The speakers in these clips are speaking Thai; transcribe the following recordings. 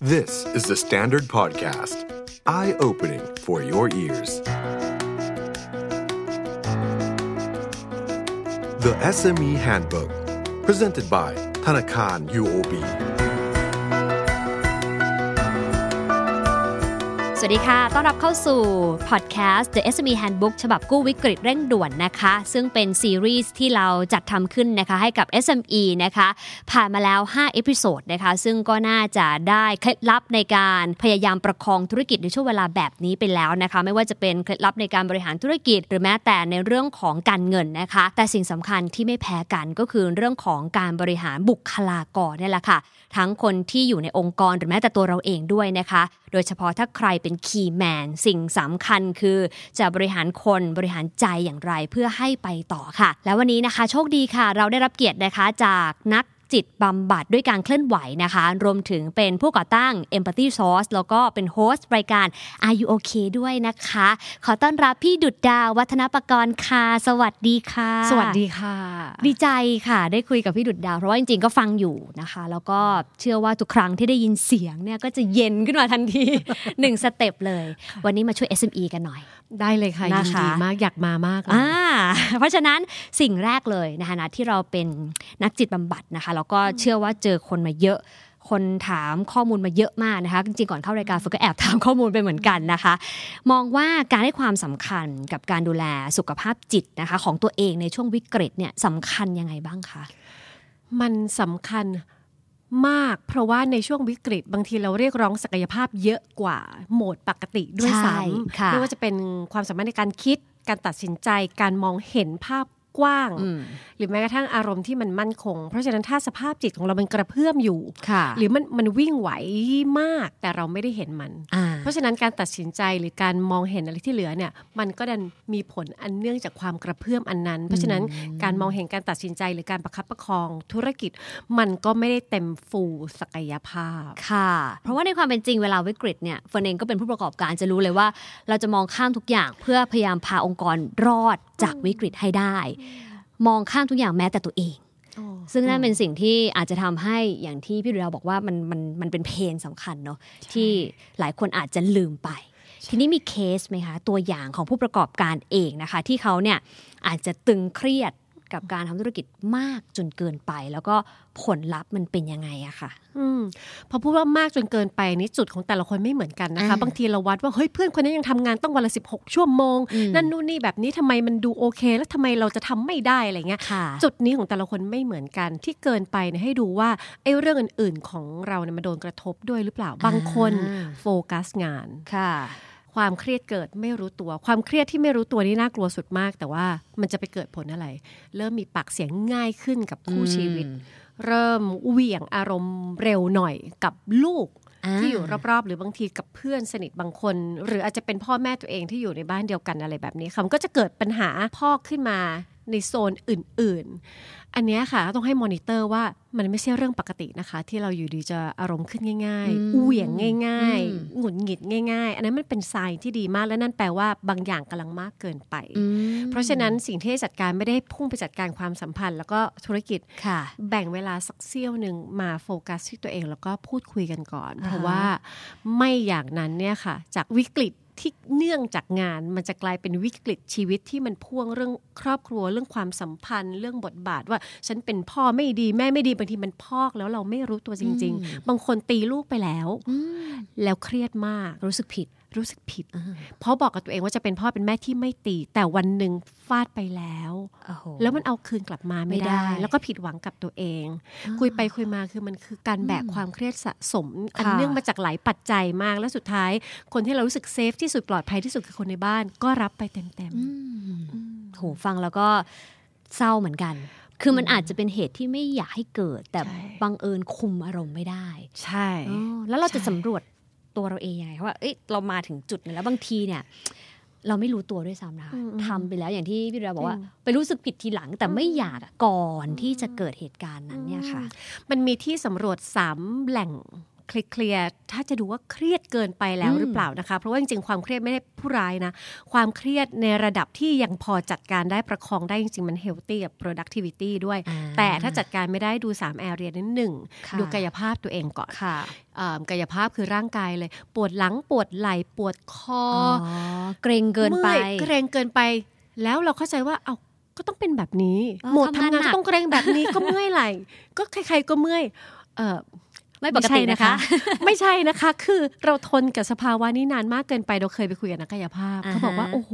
This is the Standard Podcast. Eye-opening for your ears. The SME Handbook. Presented by Thanakan UOB. สวัสดีค่ะ ต้อนรับเข้าสู่พอดแคสต์ The SME Handbook ฉบับกู้วิกฤตเร่งด่วนนะคะ ซึ่งเป็นซีรีส์ที่เราจัดทำขึ้นนะคะให้กับ SME นะคะ ผ่านมาแล้ว 5 episode นะคะ ซึ่งก็น่าจะได้เคล็ดลับในการพยายามประคองธุรกิจในช่วงเวลาแบบนี้ไปแล้วนะคะ ไม่ว่าจะเป็นเคล็ดลับในการบริหารธุรกิจ หรือแม้แต่ในเรื่องของการเงินนะคะ แต่สิ่งสำคัญที่ไม่แพ้กันก็คือเรื่องของการบริหารบุคลากรนี่แหละค่ะ ทั้งคนที่อยู่ในองค์กรหรือแม้แต่ตัวเราเองด้วยนะคะ โดยเฉพาะถ้าใครเป็น key man สิ่งสำคัญคือจะบริหารคนบริหารใจอย่างไรเพื่อให้ไปต่อค่ะ แล้ววันนี้นะคะ โชคดีค่ะ เราได้รับเกียรตินะคะจากนัก จิตบำบัดด้วยการเคลื่อนไหวนะคะ รวมถึงเป็นผู้ก่อตั้ง Empathy Sauce แล้วก็เป็น host รายการ Are You OK ด้วยนะคะ ขอต้อนรับพี่ดุดดาววัฒนประกรณ์ค่ะ สวัสดีค่ะ สวัสดีค่ะ ดีใจค่ะ ได้คุยกับพี่ดุดดาว เพราะว่าจริงๆ ก็ฟังอยู่นะคะ แล้วก็เชื่อว่าทุกครั้งที่ได้ยินเสียงเนี่ยก็จะเย็นขึ้นมาทันทีหนึ่ง step เลย วันนี้มาช่วย SME กันหน่อย ได้เลยค่ะยินนะคะดีมากอยากมามากเลยอ่าเพราะฉะนั้นสิ่งแรกเลยนะคะนะที่เราเป็นนักจิตบำบัดนะคะแล้วก็เชื่อว่าเจอคนมาเยอะคนถามข้อมูลมาเยอะมากนะคะ จริงๆก่อนเข้ารายการฝึกก็แอบถามข้อมูลไปเหมือนกันนะคะ มองว่าการให้ความสำคัญกับการดูแลสุขภาพจิตนะคะ ของตัวเองในช่วงวิกฤตเนี่ยสำคัญยังไงบ้างคะมันสำคัญ มาก เพราะว่าในช่วงวิกฤต บางทีเราเรียกร้องศักยภาพเยอะกว่าโหมดปกติด้วยใช่ซ้ค่ะำไม่ว่าจะเป็นความสามารถในการคิดการตัดสินใจการมองเห็นภาพ กว้างอืมหรือแม้กระทั่งอารมณ์ที่มันมั่นคง เพราะฉะนั้นถ้าสภาพจิตของเรามันกระเพื่อมอยู่ค่ะหรือมันมันวิ่งไหวมากแต่เราไม่ได้เห็นมันอ่าเพราะฉะนั้นการตัดสินใจหรือการมองเห็นอะไรที่เหลือเนี่ยมันก็ดันมีผลอันเนื่องจากความกระเพื่อมอันนั้น เพราะฉะนั้นการมองเห็นการตัดสินใจหรือการประคับประคองธุรกิจมันก็ไม่ได้เต็มฟูศักยภาพค่ะ เพราะว่าในความเป็นจริงเวลาวิกฤตเนี่ยเฟิร์นเองก็เป็นผู้ประกอบการจะรู้เลยว่า เราจะมองข้ามทุกอย่างเพื่อพยายามพาองค์กรรอดจากวิกฤตให้ได้ มองข้ามทุกอย่างแม้แต่ตัวเอง ซึ่งนั่นเป็นสิ่งที่อาจจะทำให้อย่างที่พี่ดูดาวบอกว่ามันมันมันเป็นเพนสำคัญเนาะที่หลายคนอาจจะลืมไป ทีนี้มีเคสไหมคะตัวอย่างของผู้ประกอบการเองนะคะ ที่เขาเนี่ยอาจจะตึงเครียด กับการทำธุรกิจมากจนเกินไป แล้วก็ผลลัพธ์มันเป็นยังไงอะค่ะ อืมพอพูดว่ามากจนเกินไปนี่จุดของแต่ละคนไม่เหมือนกันนะคะอ่าบางทีเราวัดว่าเฮ้ยเพื่อนคนนี้ยังทำงานต้องวันละ16ชั่วโมงอืมนั่นนู่นนี่แบบนี้ทำไมมันดูโอเค แล้วทำไมเราจะทำไม่ได้อะไรเงี้ยค่ะจุดนี้ของแต่ละคนไม่เหมือนกันที่เกินไปเนี่ยให้ดูว่าไอ้เรื่องอื่น ๆของเราเนี่ยมันโดนกระทบด้วยหรือเปล่าบางคนอ่าโฟกัสงานค่ะ ความเครียดเกิดไม่รู้ตัว ความเครียดที่ไม่รู้ตัวนี่น่ากลัวสุดมาก แต่ว่ามันจะไปเกิดผลอะไร เริ่มมีปากเสียงง่ายขึ้นกับคู่ชีวิต เริ่มเหวี่ยงอารมณ์เร็วหน่อยกับลูกอ่าที่อยู่รอบๆ หรือบางทีกับเพื่อนสนิทบางคน หรืออาจจะเป็นพ่อแม่ตัวเองที่อยู่ในบ้านเดียวกันอะไรแบบนี้ค่ะมันก็จะเกิดปัญหาพอกขึ้นมา ในโซนอื่น ๆ อันเนี้ยค่ะต้องให้มอนิเตอร์ว่ามันไม่ใช่เรื่องปกตินะคะ ที่เราอยู่ดีจะอารมณ์ขึ้นง่ายอืมๆเหวี่ยงง่ายอืมๆหงุดหงิดง่าย ๆ อันนั้นมันเป็น sign ที่ดีมากและนั่นแปลว่าบางอย่างกำลังมากเกินไปอืมเพราะฉะนั้นสิ่งที่ให้จัดการไม่ได้พุ่งไปจัดการความสัมพันธ์ แล้วก็ธุรกิจค่ะแบ่งเวลาสักเสี้ยวหนึ่งมาโฟกัสที่ตัวเองแล้วก็พูดคุยกันก่อนอ่าฮะเพราะว่าไม่อย่างนั้นเนี่ยค่ะ จากวิกฤต ที่เนื่องจากงาน มันจะกลายเป็นวิกฤตชีวิตที่มันพ่วงเรื่องครอบครัวเรื่องความสัมพันธ์ เรื่องบทบาทว่าฉันเป็นพ่อไม่ดีแม่ไม่ดีบางทีมันพอกแล้วเราไม่รู้ตัวจริง ๆ บางคนตีลูกไปแล้วอืมแล้วเครียดมากรู้สึกผิด รู้สึกผิด เพราะบอกกับตัวเองว่าจะเป็นพ่อเป็นแม่ที่ไม่ตี แต่วันหนึ่งฟาดไปแล้วโอ้โหแล้วมันเอาคืนกลับมาไม่ไม่ได้ได้ แล้วก็ผิดหวังกับตัวเอง คุยไปคุยมาคือมันคือการแบกความเครียดสะสม อันค่ะเนื่องมาจากหลายปัจจัยมาก และสุดท้าย คนที่เรารู้สึกเซฟที่สุดปลอดภัยที่สุดคือคนในบ้าน ก็รับไปเต็มอืมโหฟังแล้วก็เศร้าเหมือนกันคือมันอาจจะเป็นเหตุที่ไม่อยากให้เกิด แต่ใช่บังเอิญคุมอารมณ์ไม่ได้ๆใช่อ๋อแล้วเราจะใช่สำรวจ ตัวเราเองยังไงว่าเอ้ยเรามาถึงจุดนึงแล้วบางทีเนี่ย เราไม่รู้ตัวด้วยซ้ำนะคะทำไปแล้วอย่างที่พี่เรือบอกว่า ไปรู้สึกผิดทีหลังแต่ไม่อยากอะก่อนที่จะเกิดเหตุการณ์นั้นเนี่ยค่ะ มันมีที่สำรวจสามแหล่ง เคลียร์ๆถ้าจะดูว่าเครียดเกินไปแล้วหรือเปล่านะคะ เพราะว่าจริงๆความเครียดไม่ได้ผู้ร้ายนะ ความเครียดในระดับที่ยังพอจัดการได้ประคองได้จริงๆ มัน healthy กับ productivity ด้วยอ่าแต่ถ้าจัดการไม่ได้ดู3 area นั้นหนึ่งค่ะดูกายภาพตัวเองก่อนค่ะเอ่อกายภาพคือร่างกายเลย ปวดหลังปวดไหล่ปวดคออ๋อเกรงเกินไปมื่อยเกรงเกินไป แล้วเราเข้าใจว่าเอาก็ต้องเป็นแบบนี้เออโหมดทำงานทำงานหนักก็ต้องเกรงแบบนี้ก็เมื่อยไหล่ก็ใครๆก็เมื่อยเออ ไม่ปกตินะคะ ไม่ใช่นะคะ คือเราทนกับสภาวะนี้นานมากเกินไปเราเคยไปคุยกับนักกายภาพอ่าฮะเขาบอกว่าโอ้โห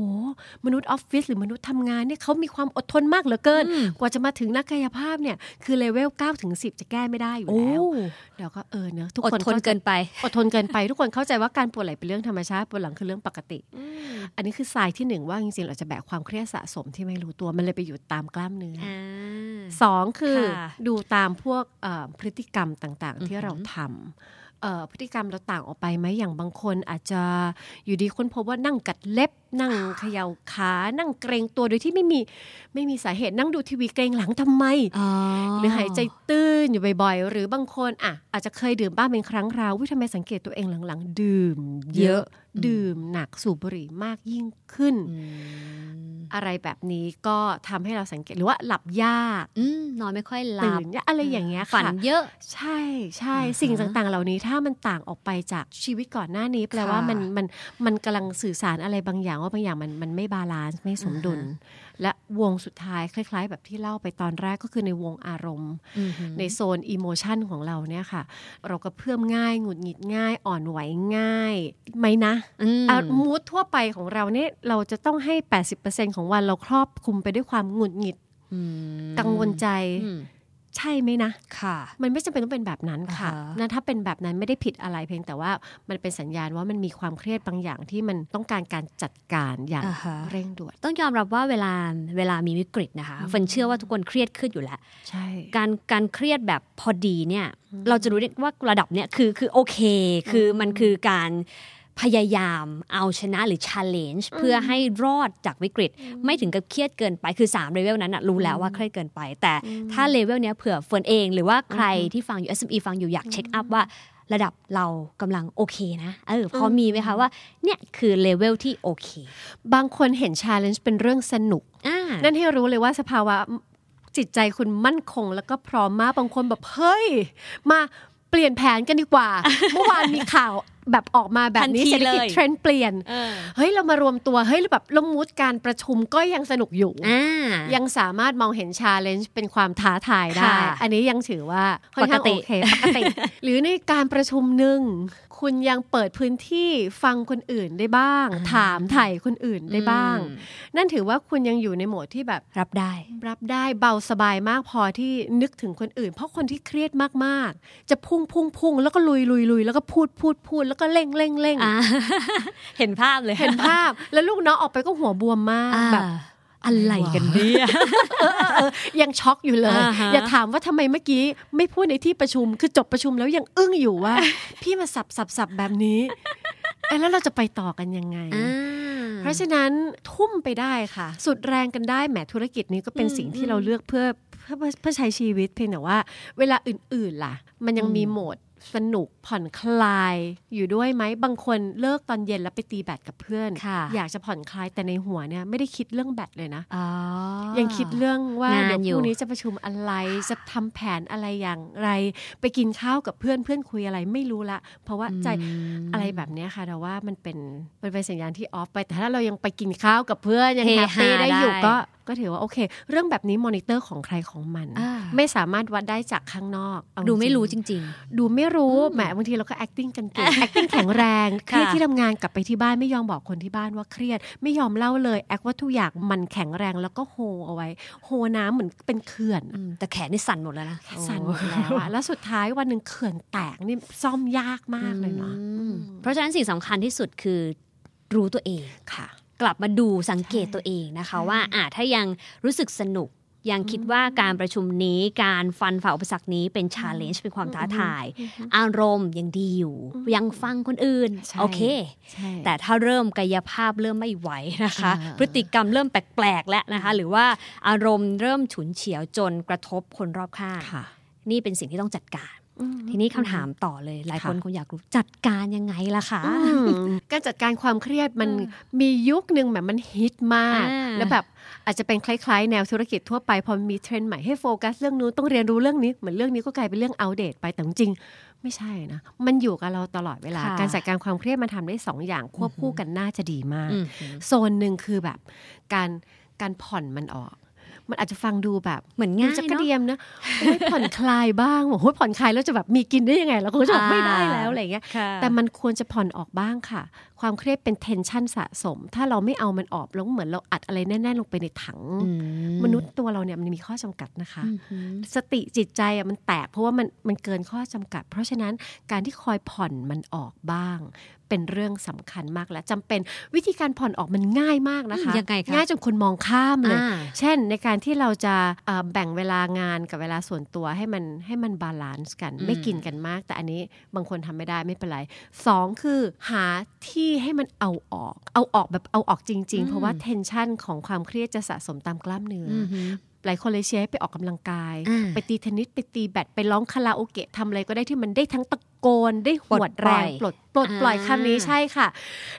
มนุษย์ออฟฟิศหรือมนุษย์ทำงานเนี่ยเขามีความอดทนมากเหลือเกินอืมกว่าจะมาถึงนักกายภาพเนี่ยคือเลเวล9ถึง10 จะแก้ไม่ได้อยู่โอ้แล้วเราก็เออเนอะทุกอดคนทนเกินไปอดทนเกินไป ทุกคนเข้าใจว่าการปวดไหล่เป็นเรื่องธรรมชาติปวดหลังคือเรื่องปกติ อันนี้คือทรายที่หนึ่งว่าจริงๆเราจะแบกความเครียดสะสมที่ไม่รู้ตัวมันเลยไปอยู่ตามกล้ามเนื้อออ่า สองคือค่ะดูตามพวกเอ่อพฤติกรรมต่างๆ ที่อือหือเราทำเอ่อพฤติกรรมเราต่างออกไปไหมอย่างบางคนอาจจะอยู่ดีค้นพบว่านั่งกัดเล็บ นั่งเขย่าขานั่งเกรงตัวโดยที่ไม่มีไม่มีสาเหตุนั่งดูทีวีเกรงหลังทำไมอ๋อหรือหายใจตื้นอยู่บ่อยๆ หรือบางคนอะอาจจะเคยดื่มบ้างเป็นครั้งคราววิทำไมสังเกตตัวเองหลังๆ ดื่ม เยอะดื่มหนักสูบบุหรี่มากยิ่งขึ้นอืมอะไรแบบนี้ก็ทำให้เราสังเกตหรือว่าหลับยากอืมนอนไม่ค่อยหลัตื่บนยากอะไรอย่างเงี้ยฝันค่ะเยอะใช่ใช่อ่าฮะสิ่งต่างๆ เหล่านี้ถ้ามันต่างออกไปจากชีวิตก่อนหน้านี้ แปลว่าค่ะมันมันมันกำลังสื่อสารอะไรบางอย่างว่าบางอย่างมันมันไม่ balance ไม่สมดุลอ่าฮะและวงสุดท้ายคล้าย ๆ แบบที่เล่าไปตอนแรกก็คือในวงอารมณ์อือหือในโซน emotion ของเราเนี่ยค่ะ เราก็เพิ่มง่ายหงุดหงิดง่าย อ่อนไหวง่ายไหมนะอืมอะ mood ทั่วไปของเราเนี่ยเราจะต้องให้ 80%ของวันเราครอบคลุมไปด้วยความหงุดหงิดอืมกังวลใจอืม ใช่ไหมนะค่ะ มันไม่จำเป็นต้องเป็นแบบนั้นค่ะอ่าฮะนั่นถ้าเป็นแบบนั้นไม่ได้ผิดอะไรเพียงแต่ว่ามันเป็นสัญญาณว่ามันมีความเครียดบางอย่างที่มันต้องการการจัดการอย่างอ่าฮะเร่งด่วนต้องยอมรับว่าเวลาเวลามีวิกฤตนะคะเฟิร์นเชื่อว่าทุกคนเครียดขึ้นอยู่แล้วใช่การการเครียดแบบพอดีเนี่ย เราจะรู้ได้ว่าระดับเนี้ยคือคือโอเค คือมันคือการ พยายามเอาชนะหรือ challenge เพื่อให้รอดจากวิกฤต ไม่ถึงกับเครียดเกินไปคือ3เลเวลนั้นนะรู้แล้วว่าเครียดเกินไป แต่ถ้าเลเวลเนี้ยเผื่อเฟิร์นเอง หรือว่าใครที่ฟังอยู่ SME ฟังอยู่อยาก check up ว่าระดับเรากำลังโอเคนะเออพอมีไหมคะว่าเนี่ยคือเลเวลที่โอเค บางคนเห็น challenge เป็นเรื่องสนุกอ่านั่นให้รู้เลยว่าสภาวะจิตใจคุณมั่นคง แล้วก็พร้อมมากบางคนแบบเฮ้ย มาเปลี่ยนแผนกันดีกว่า เมื่อวานมีข่าว แบบออกมาแบบนี้ทันทีเศรษฐกิจเลยเทรนด์เปลี่ยนเออเฮ้ยเรามารวมตัวเฮ้ยแบบและ mood การประชุมก็ยังสนุกอยู่อ่ายังสามารถมองเห็น challenge เป็นความท้าทายได้ค่ะอันนี้ยังถือว่าค่อนข้างปกติโอเคปกติหรือในการประชุมหนึ่ง คุณยังเปิดพื้นที่ฟังคนอื่นได้บ้าง ถามไถ่คนอื่นได้บ้างอืมนั่นถือว่าคุณยังอยู่ในโหมดที่แบบรับได้ รับได้เบาสบายมากพอที่นึกถึงคนอื่น เพราะคนที่เครียดมากๆ จะพุ่งพุ่งพุ่งแล้วก็ลุยลุยลุยแล้วก็พูดพูดพูดแล้วก็เร่งเร่งเร่งอ่าเห็นภาพเลยเห็นภาพ แล้วลูกน้องออกไปก็หัวบวมมากอ่าแบบ อะไรกันเนี่ยยังช็อกอยู่เลยอ่าฮะอย่าถามว่าทำไมเมื่อกี้ไม่พูดในที่ประชุมคือจบประชุมแล้วยังอึ้งอยู่ว่า พี่มาสับสับสับแบบนี้เอ้แล้วเราจะไปต่อกันยังไง เพราะฉะนั้นทุ่มไปได้ค่ะ สุดแรงกันได้แหมธุรกิจนี้ก็เป็นสิ่งที่เราเลือกเพื่อเพื่อเพื่อใช้ชีวิตเพียงแต่ว่า เวลาอื่นๆล่ะ มันยังมีโหมด สนุกผ่อนคลายอยู่ด้วยไหมบางคนเลิกตอนเย็นแล้วไปตีแบดกับเพื่อนค่ะอยากจะผ่อนคลายแต่ในหัวเนี่ยไม่ได้คิดเรื่องแบดเลยนะอ๋อยังคิดเรื่องว่างานเดี๋ยวอพยู่รุ่งนี้จะประชุมอะไรจะทำแผนอะไรอย่างไร ไปกินข้าวกับเพื่อนเพื่อนคุยอะไรไม่รู้ละ เพราะว่าใจอะไรแบบเนี้ยค่ะแต่ว่ามันเป็นมันเป็นสัญญาณที่ off ไป แต่ถ้าเรายังไปกินข้าวกับเพื่อนยังเฮ happy ฮาได้อยู่ได้ก็ก็ถือว่าโอเค เรื่องแบบนี้มอนิเตอร์ของใครของมันอ่าไม่สามารถวัดได้จากข้างนอกเอาดูไม่รู้จริงจริงดูไม่รู้แหมบางทีเราก็ acting กันเก่ง acting แข็งแรงเครียดค่ะที่ทำงานกลับไปที่บ้านไม่ยอมบอกคนที่บ้านว่าเครียด ไม่ยอมเล่าเลย แอคว่าทุกอย่างมันแข็งแรงแล้วก็โฮเอาไว้ โฮน้ำเหมือนเป็นเขื่อนๆอืมแต่แขนนี่สั่นหมดแล้วนะสั่นหมดแล้วอะแล้วสุดท้ายวันหนึ่งเขื่อนแตกนี่ซ่อมยากมากเลยเนาะอืมเพราะฉะนั้นสิ่งสำคัญที่สุดคือรู้ตัวเองค่ะ กลับมาดูสังเกตใช่ตัวเองนะคะใช่ว่าอ่าถ้ายังรู้สึกสนุกยังคิดว่าการประชุมนี้การฟันฝ่าอุปสรรคนี้เป็นชาเลนจ์เป็นความท้าทาย อารมณ์ยังดีอยู่ ยังฟังคนอื่นใช่โอเคใช่แต่ถ้าเริ่มกายภาพเริ่มไม่ไหวนะคะอ่าพฤติกรรมเริ่มแปลก ๆ แล้วนะคะ หรือว่าอารมณ์เริ่มฉุนเฉียวจนกระทบคนรอบข้างค่ะนี่เป็นสิ่งที่ต้องจัดการ ทีนี้คำถามต่อเลย หลายคนค่ะคงอยากรู้จัดการยังไงล่ะคะอืมการจัดการความเครียดมันเออมียุคหนึ่งแบบมันฮิตมากอ่าแล้วแบบอาจจะเป็นคล้ายๆ แนวธุรกิจทั่วไป พอมีเทรนด์ใหม่ให้โฟกัสเรื่องนู้นต้องเรียนรู้เรื่องนี้เหมือนเรื่องนี้ก็กลายเป็นเรื่องอัปเดตไปแต่จริงๆไม่ใช่นะ มันอยู่กับเราตลอดเวลาค่ะการจัดการความเครียดมันทำได้สองอย่างควบคู่กันน่าจะดีมากอืมโซนหนึ่งคือแบบการการผ่อนมันออก มันอาจจะฟังดูแบบเหมือนง่ายจะกระเนาะเดียมนะโอ้ยผ่อนคลายบ้างบอกโอ้ยผ่อนคลายแล้วจะแบบมีกินได้ยังไงเราก็จะบอกไม่ได้แล้วอะไรเงี้ยค่ะแต่มันควรจะผ่อนออกบ้างค่ะ ความเครียดเป็น tension สะสม ถ้าเราไม่เอามันออกแล้วเหมือนเราอัดอะไรแน่นๆลงไปในถังอืมนุษย์ตัวเราเนี่ยมันมีข้อจำกัดนะคะอืมหืมสติจิตใจอะมันแตกเพราะว่ามันมันเกินข้อจำกัด เพราะฉะนั้นการที่คอยผ่อนมันออกบ้าง เป็นเรื่องสำคัญมากและจำเป็นวิธีการผ่อนออกมันง่ายมากนะคะยังไงคะง่ายจนคนมองข้ามเลยอ่าเช่นในการที่เราจะเอ่อแบ่งเวลางานกับเวลาส่วนตัวให้มันให้มัน balance กันอืมไม่กินกันมาก แต่อันนี้บางคนทำไม่ได้ไม่เป็นไรสองคือหาที่ให้มันเอาออก เอาออกแบบเอาออกจริง ๆ เพราะว่าเทนชันของความเครียดจะสะสมตามกล้ามเนื้อออืมหืมหลายคนเลยเชียร์ให้ไปออกกำลังกายอ่าไปตีเทนนิสไปตีแบดไปร้องคาราโอเกะทำอะไรก็ได้ที่มันได้ทั้งตะโกนได้หวดแรงปปลลดด ปลดปล่อยอ่าคำนี้ใช่ค่ะ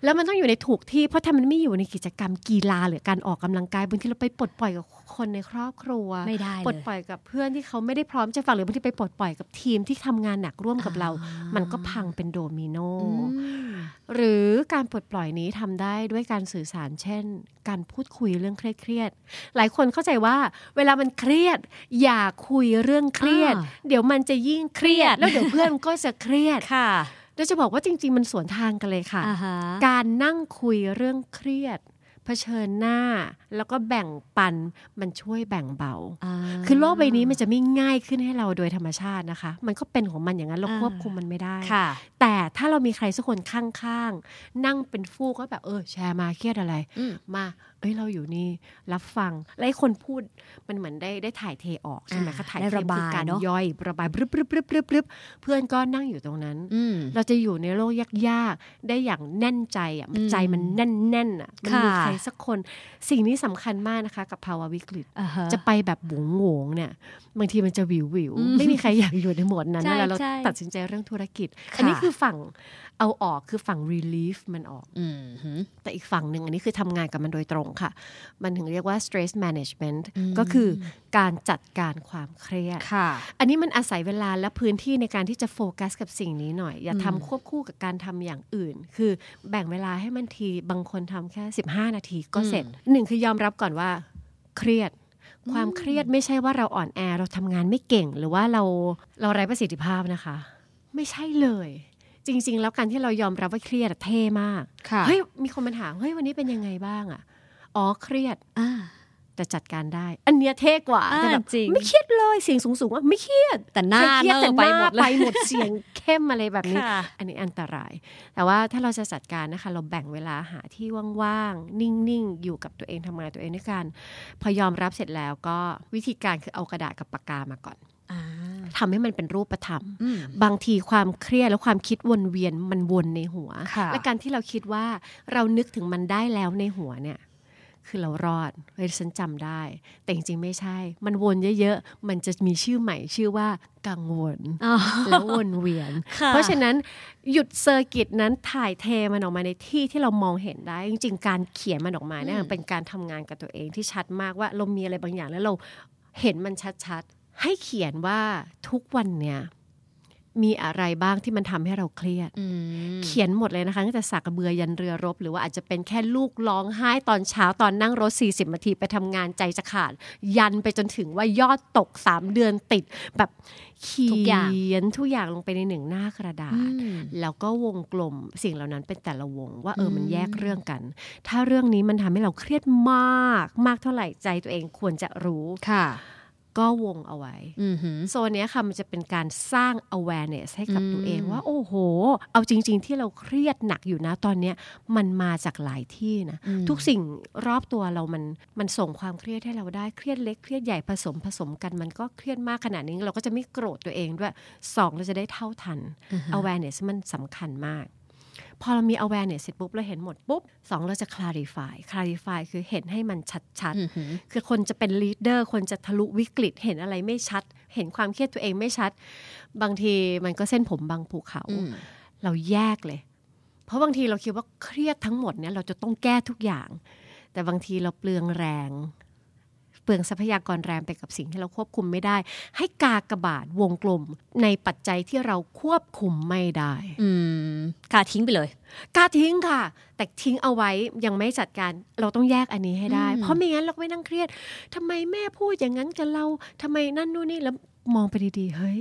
แล้วมันต้องอยู่ในถูกที่เพราะถ้ามันไม่อยู่ในกิจกรรมกีฬาหรือการออกกำลังกายบางทีเราไปปลดปล่อยกับคนในครอบครัวไม่ได้ปลดเลยปล่อยกับเพื่อนที่เขาไม่ได้พร้อมจะฟังหรือบางทีไปปลดปล่อยกับทีมที่ทำงานหนักร่วมกับเราอ่ามัมันก็พังเป็นโดมิโนอืมหรือการปลดปล่อยนี้ทำได้ด้วยการสื่อสารเช่น การพูดคุยเรื่องเครียดๆหลายคนเข้าใจว่า เวลามันเครียด อย่าคุยเรื่องเครียดอ่าเดี๋ยวมันจะยิ่งเครียด แล้วเดี๋ยวเพื่อนก็จะเครียดค่ะ แล้วจะบอกว่าจริง ๆ มันสวนทางกันเลยค่ะอ่าฮะการนั่งคุยเรื่องเครียดเผชิญหน้า แล้วก็แบ่งปันมันช่วยแบ่งเบาาคือโลกใบนี้มันจะไม่ง่ายขึ้นให้เราโดยธรรมชาตินะคะ มันก็เป็นของมันอย่างนั้นเราอ่าควบคุมมันไม่ได้ค่ะแต่ถ้าเรามีใครสักคนข้างๆ นั่งเป็นฟูกก็แบบเออแชร์มาเครียดอะไรอืมมา เอ้ยเราอยู่นี่รับฟังแล้วไอ้คนพูดมันเหมือนได้ได้ถ่ายเทออกใช่ไหมอ่าคะถ่ายได้เทระบายคือการเนอะย่อยระบายบรึบรึบรึบรึบรึบเพื่อนก็นั่งอยู่ตรงนั้นอืมเราจะอยู่ในโลกยากๆได้อย่างแน่นใจอะอืมใจมันแน่นๆอะมันมีค่ะใครสักคน สิ่งนี้สำคัญมากนะคะ กับภาวะวิกฤตอ่าฮจะไปแบบหวงหวงๆเนี่ยบางทีมันจะวิววิวๆอืมไม่มีใครอยากอยู่ในโหมดนั้นใช่เวลาเราใช่ตัดสินใจเรื่องธุรกิจค่ะอันนี้คือฝั่ง เอาออกคือฝั่ง relief มันออกอืมหืมแต่อีกฝั่งหนึ่งอันนี้คือทำงานกับมันโดยตรงค่ะ มันถึงเรียกว่า stress management อืมก็คือการจัดการความเครียดค่ะอันนี้มันอาศัยเวลาและพื้นที่ในการที่จะโฟกัสกับสิ่งนี้หน่อย อย่าอืมทำควบคู่กับการทำอย่างอื่น คือแบ่งเวลาให้มันทีบางคนทำแค่ 15 นาทีก็เสร็จหนึ่งคือยอมรับก่อนว่าเครียดความเครียดไม่ใช่ว่าเราอ่อนแอเราทำงานไม่เก่งหรือว่าเราเราไร้ประสิทธิภาพนะคะ ไม่ใช่เลย จริง ๆ แล้วการที่เรายอมรับว่าเครียดอะเท่มากค่ะเฮ้ยมีคนมาถามเฮ้ยวันนี้เป็นยังไงบ้างอะอ๋อเครียดอ่าแต่จัดการได้ อันเนี้ยเท่กว่าอ่าแต่แบบจริงไม่เครียดเลยเสียงสูงๆว่าไม่เครียด แต่หน้าเครียดเนแต่อหไปน้าหมดเลยไปหมดเสียงเข้มอะไรแบบนี้ค่ะอันนี้อันตราย แต่ว่าถ้าเราจะจัดการนะคะ เราแบ่งเวลาหาที่ว่างๆ นิ่งๆ อยู่กับตัวเองทำงานตัวเองด้วยกัน พอยอมรับเสร็จแล้วก็วิธีการคือเอากระดาษกับปากกามาก่อน อ่าทำให้มันเป็นรูปธรรมอืมบางทีความเครียดและความคิดวนเวียนมันวนในหัวค่ะและการที่เราคิดว่าเรานึกถึงมันได้แล้วในหัวเนี่ย คือเรารอดเฮ้ยฉันจำได้ แต่จริงๆไม่ใช่ มันวนเยอะๆ มันจะมีชื่อใหม่ชื่อว่ากังวลอ๋อแล้ววนเวียนค่ะเพราะฉะนั้นหยุด circuit นั้นถ่ายเทมันออกมาในที่ที่เรามองเห็นได้ จริง ๆ การเขียนมันออกมาเนี่ยอืมเป็นการทำงานกับตัวเองที่ชัดมากว่าเรามีอะไรบางอย่างแล้วเราเห็นมันชัดๆ ให้เขียนว่าทุกวันเนี่ยมีอะไรบ้างที่มันทำให้เราเครียดอืมเขียนหมดเลยนะคะตั้งแต่สากกะเบือยันเรือรบ หรือว่าอาจจะเป็นแค่ลูกร้องไห้ตอนเช้าตอนนั่งรถ 40นาทีไปทำงานใจจะขาด ยันไปจนถึงว่ายอดตก 3 เดือนติด แบบเขีทุกอย่างยนทุกอย่างลงไปในหนึ่งหน้ากระดาษอืมแล้วก็วงกลมสิ่งเหล่านั้นเป็นแต่ละวง ว่าเอออมมันแยกเรื่องกัน ถ้าเรื่องนี้มันทำให้เราเครียดมาก มากเท่าไหร่ใจตัวเองควรจะรู้ค่ะ ก็วงเอาไว้อืมหืมโซนเนี้ยค่ะมันจะเป็นการสร้าง awareness ให้กับอืมตัวเองว่า โอ้โห เอาจริง ๆ ที่เราเครียดหนักอยู่นะตอนเนี้ยมันมาจากหลายที่นะอืมทุกสิ่งรอบตัวเรามันมันส่งความเครียดให้เราได้เครียดเล็กเครียดใหญ่ผสมผสมกันมันก็เครียดมากขนาดนี้เราก็จะไม่โกรธตัวเองด้วยสองเราจะได้เท่าทัน awareness มันสำคัญมาก พอเรามี awareness เสร็จปุ๊บเราเห็นหมดปุ๊บสองเราจะ clarify clarify คือเห็นให้มันชัดอือหือๆคือคนจะเป็น leader คนจะทะลุวิกฤตเห็นอะไรไม่ชัด เห็นความเครียดตัวเองไม่ชัด บางทีมันก็เส้นผมบางภูเขาอืมเราแยกเลย เพราะบางทีเราคิดว่าเครียดทั้งหมดเนี่ยเราจะต้องแก้ทุกอย่าง แต่บางทีเราเปลืองแรง เปลืองทรัพยากรแรงไปกับสิ่งที่เราควบคุมไม่ได้ ให้กากบาทวงกลมในปัจจัยที่เราควบคุมไม่ได้ อืมกาทิ้งไปเลยกล้าทิ้งค่ะ แต่ทิ้งเอาไว้ยังไม่จัดการเราต้องแยกอันนี้ให้ได้อืมเพราะไม่งั้นเราก็ไม่นั่งเครียดทำไมแม่พูดอย่างนั้นกับเราทำไมนั่นนู่นนี่แล้วมองไปดีๆเฮ้ย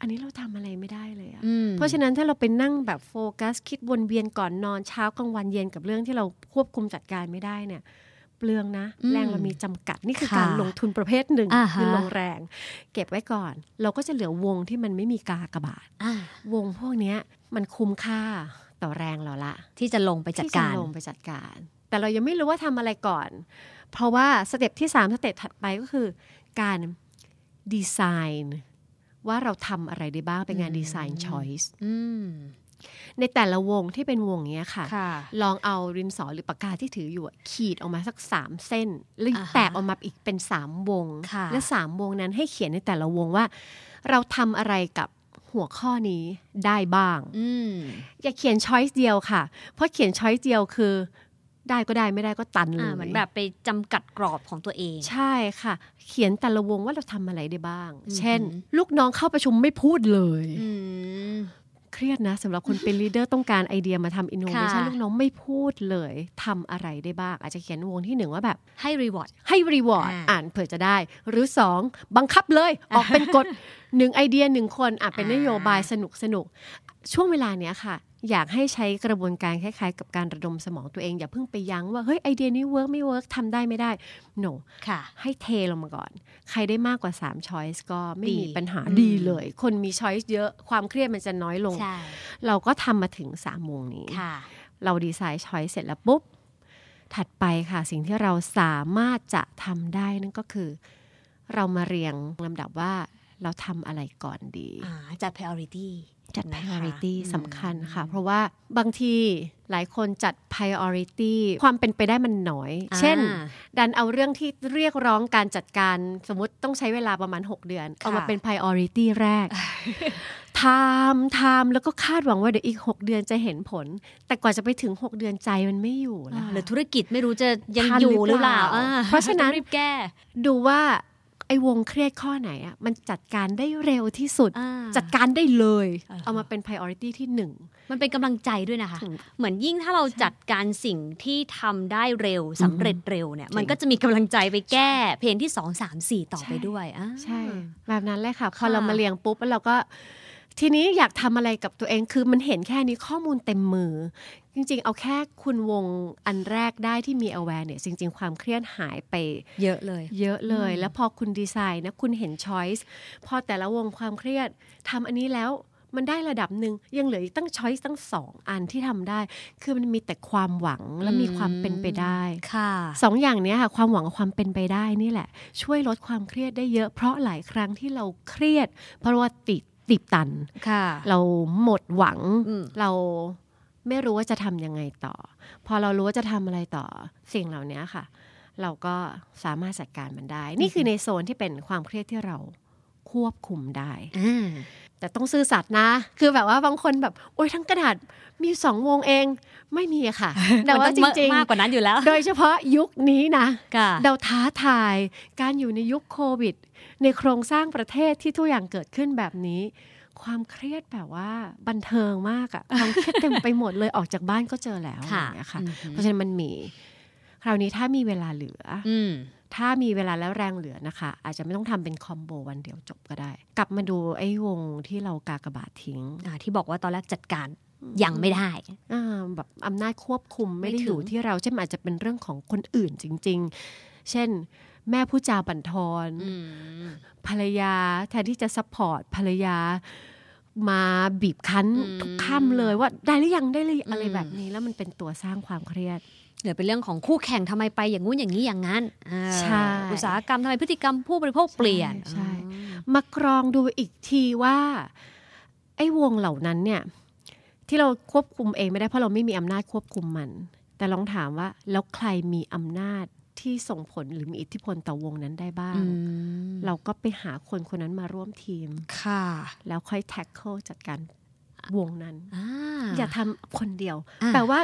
อันนี้เราทำอะไรไม่ได้เลยอะอืมเพราะฉะนั้นถ้าเราไปนั่งแบบโฟกัส คิดวนเวียนก่อนนอนเช้ากลางวันเย็นกับเรื่องที่เราควบคุมจัดการไม่ได้เนี่ย เปลืองนะอืมแรงเรามีจำกัดนี่คือค่ะการลงทุนประเภทหนึ่งอ่าฮะคือลงแรง เก็บไว้ก่อน เราก็จะเหลือวงที่มันไม่มีกากบาทอ่าวงพวกเนี้ยมันคุ้มค่าต่อแรงเราละ ที่จะลงไปจัดที่การจะลงไปจัดการ แต่เรายังไม่รู้ว่าทำอะไรก่อน เพราะว่าสเต็ปที่ 3 สเต็ปถัดไปก็คือ การดีไซน์ว่าเราทำอะไรได้บ้างเป็นงาน design choice อืม ในแต่ละวงที่เป็นวงเนี้ยค่ะค่ะลองเอาดินสอหรือปากกาที่ถืออยู่อะขีดออกมาสักสามเส้น แล้วอ่าฮะแตกออกมาอีกเป็นสามวงค่ะและสามวงนั้นให้เขียนในแต่ละวงว่า เราทำอะไรกับหัวข้อนี้ได้บ้างอืมอย่าเขียน choice เดียวค่ะ เพราะเขียน choice เดียวคือได้ก็ได้ไม่ได้ก็ตันเลยอ่าเหมือนแบบไปจำกัดกรอบของตัวเอง ใช่ค่ะ เขียนแต่ละวงว่าเราทำอะไรได้บ้างอือหือเช่น ลูกน้องเข้าประชุมไม่พูดเลยอืม เครียดนะสำหรับคนเป็น leader ต้องการไอเดียมาทำอินโนเวชันค่ะลูกน้องไม่พูดเลยทำอะไรได้บ้าง อาจจะเขียนวงที่หนึ่งว่าแบบให้ reward ให้ reward อ่าอ่านเผื่อจะได้ หรือสองบังคับเลย ออกเป็นกฎหนึ่งไอเดียหนึ่งคนอะเป็นนโยบายสนุกสนุก ช่วงเวลาเนี้ยค่ะ อยากให้ใช้กระบวนการคล้ายๆ กับการระดมสมองตัวเอง อย่าเพิ่งไปยั้งว่าเฮ้ยไอเดียนี้ work ไม่ work ทำได้ไม่ได้ no ค่ะ ให้เทลงมาก่อน ใครได้มากกว่า3 choice ก็ไม่มีปัญหาอืมดีเลย คนมี choice เยอะความเครียดมันจะน้อยลงใช่เราก็ทำมาถึง3วงนี้ค่ะเรา design choice เสร็จแล้วปุ๊บถัดไปค่ะสิ่งที่เราสามารถจะทำได้นั่นก็คือ เรามาเรียงลำดับว่า เราทำอะไรก่อนดีอ่าจัด priority จัดนะคะ priority อืมสำคัญค่ะ เพราะว่าบางทีหลายคนจัด priority ความเป็นไปได้มันน้อยอ่าเช่น ดันเอาเรื่องที่เรียกร้องการจัดการสมมติต้องใช้เวลาประมาณ 6 เดือน เอามาเป็น priority แรกทำทำแล้วก็คาดหวังว่าเดี๋ยวอีก 6 เดือนจะเห็นผล แต่กว่าจะไปถึง 6 เดือนใจมันไม่อยู่แล้วหรือธุรกิจไม่รู้จะยังทันอยู่หรือเปล่าหรือเปล่าอ่เพราะฉะนั้นต้องรีบแก้ ดูว่า ไอ้วงเครียดข้อไหนอะมันจัดการได้เร็วที่สุดอ่าจัดการได้เลยอ่าฮะเอามาเป็น priority ที่หนึ่งมันเป็นกำลังใจด้วยนะคะถูกเหมือนยิ่งถ้าเราจัดการสิ่งที่ทำได้เร็วสำเร็จเร็วเนี่ยจริงมันก็จะมีกำลังใจไปแก้เพลงที่2 3 4ต่อไปด้วยอ่าใช่ แบบนั้นเลยค่ะพอค่ะเรามาเรียงปุ๊บแล้วเราก็ทีนี้อยากทำอะไรกับตัวเองคือมันเห็นแค่นี้ข้อมูลเต็มมือ จริงๆ เอาแค่คุณวงอันแรกได้ที่มี awareness จริง ๆ ความเครียดหายไปเยอะเลย เยอะเลย แล้วพอคุณดีไซน์นะคุณเห็น choice พอแต่ละวงความเครียดทำอันนี้แล้วมันได้ระดับหนึ่งยังเหลืออีกตั้ง choice ตั้งสองอันที่ทำได้ คือมันมีแต่ความหวังและมีความเป็นไปได้ค่ะสองอย่างเนี้ยค่ะความหวังกับความเป็นไปได้นี่แหละ ช่วยลดความเครียดได้เยอะเพราะหลายครั้งที่เราเครียด เพราะว่าติดติดตันค่ะเราหมดหวังอืมเรา ไม่รู้ว่าจะทำยังไงต่อ พอเรารู้ว่าจะทำอะไรต่อสิ่งเหล่านี้ค่ะ เราก็สามารถจัดการมันได้ นี่คือในโซนที่เป็นความเครียดที่เราควบคุมได้อ่าแต่ต้องซื่อสัตย์นะ คือแบบว่าบางคนแบบ โอ๊ยทั้งกระดาษมีสองวงเอง ไม่มีอะค่ะ แต่ว่าจมันต้องริงมากกว่านั้นอยู่แล้วๆโดยเฉพาะยุคนี้นะค่ะเราท้าทายการอยู่ในยุคโควิด ในโครงสร้างประเทศที่ทุกอย่างเกิดขึ้นแบบนี้ ความเครียดแบบว่าบันเทิงมากอะความเครียดเต็มไปหมดเลยออกจากบ้านก็เจอแล้วค่ะอย่างเงี้ยค่ะอือหือเพราะฉะนั้นมันมี คราวนี้ถ้ามีเวลาเหลือออืมถ้ามีเวลาแล้วแรงเหลือนะคะ อาจจะไม่ต้องทำเป็นคอมโบวันเดียวจบก็ได้ กลับมาดูไอ้วงที่เรากากบาททิ้งอ่าที่บอกว่าตอนแรกจัดการยังไม่ได้อ่าแบบอำนาจควบคุมไม่ได้ไม่ถึงอยู่ที่เราเช่นอาจจะเป็นเรื่องของคนอื่นจริง ๆ เช่น แม่พูดจาบั่นทอนอืมภรรยาแทนที่จะ support ภรรยามาบีบคั้นอืมทุกค่ำเลยว่าได้หรือยังได้หรือยังอะไรอืมแบบนี้แล้วมันเป็นตัวสร้างความเครียดหรือเป็นเรื่องของคู่แข่งทำไมไปอย่างงู้นอย่างนี้อย่างนั้นอ่าใช่อุตสาหกรรมทำไมพฤติกรรมผู้บริโภคเปลี่ยนใช่อืมมากรองดูอีกทีว่า ไอ้วงเหล่านั้นเนี่ย ที่เราควบคุมเองไม่ได้เพราะเราไม่มีอำนาจควบคุมมัน แต่ลองถามว่า แล้วใครมีอำนาจ ที่ส่งผลหรือมีอิทธิพลต่อวงนั้นได้บ้าง เราก็ไปหาคนคนนั้นมาร่วมทีมค่ะ แล้วค่อย tackle จัดการวงนั้นอ่าอย่าทำคนเดียวอ่าแปลว่า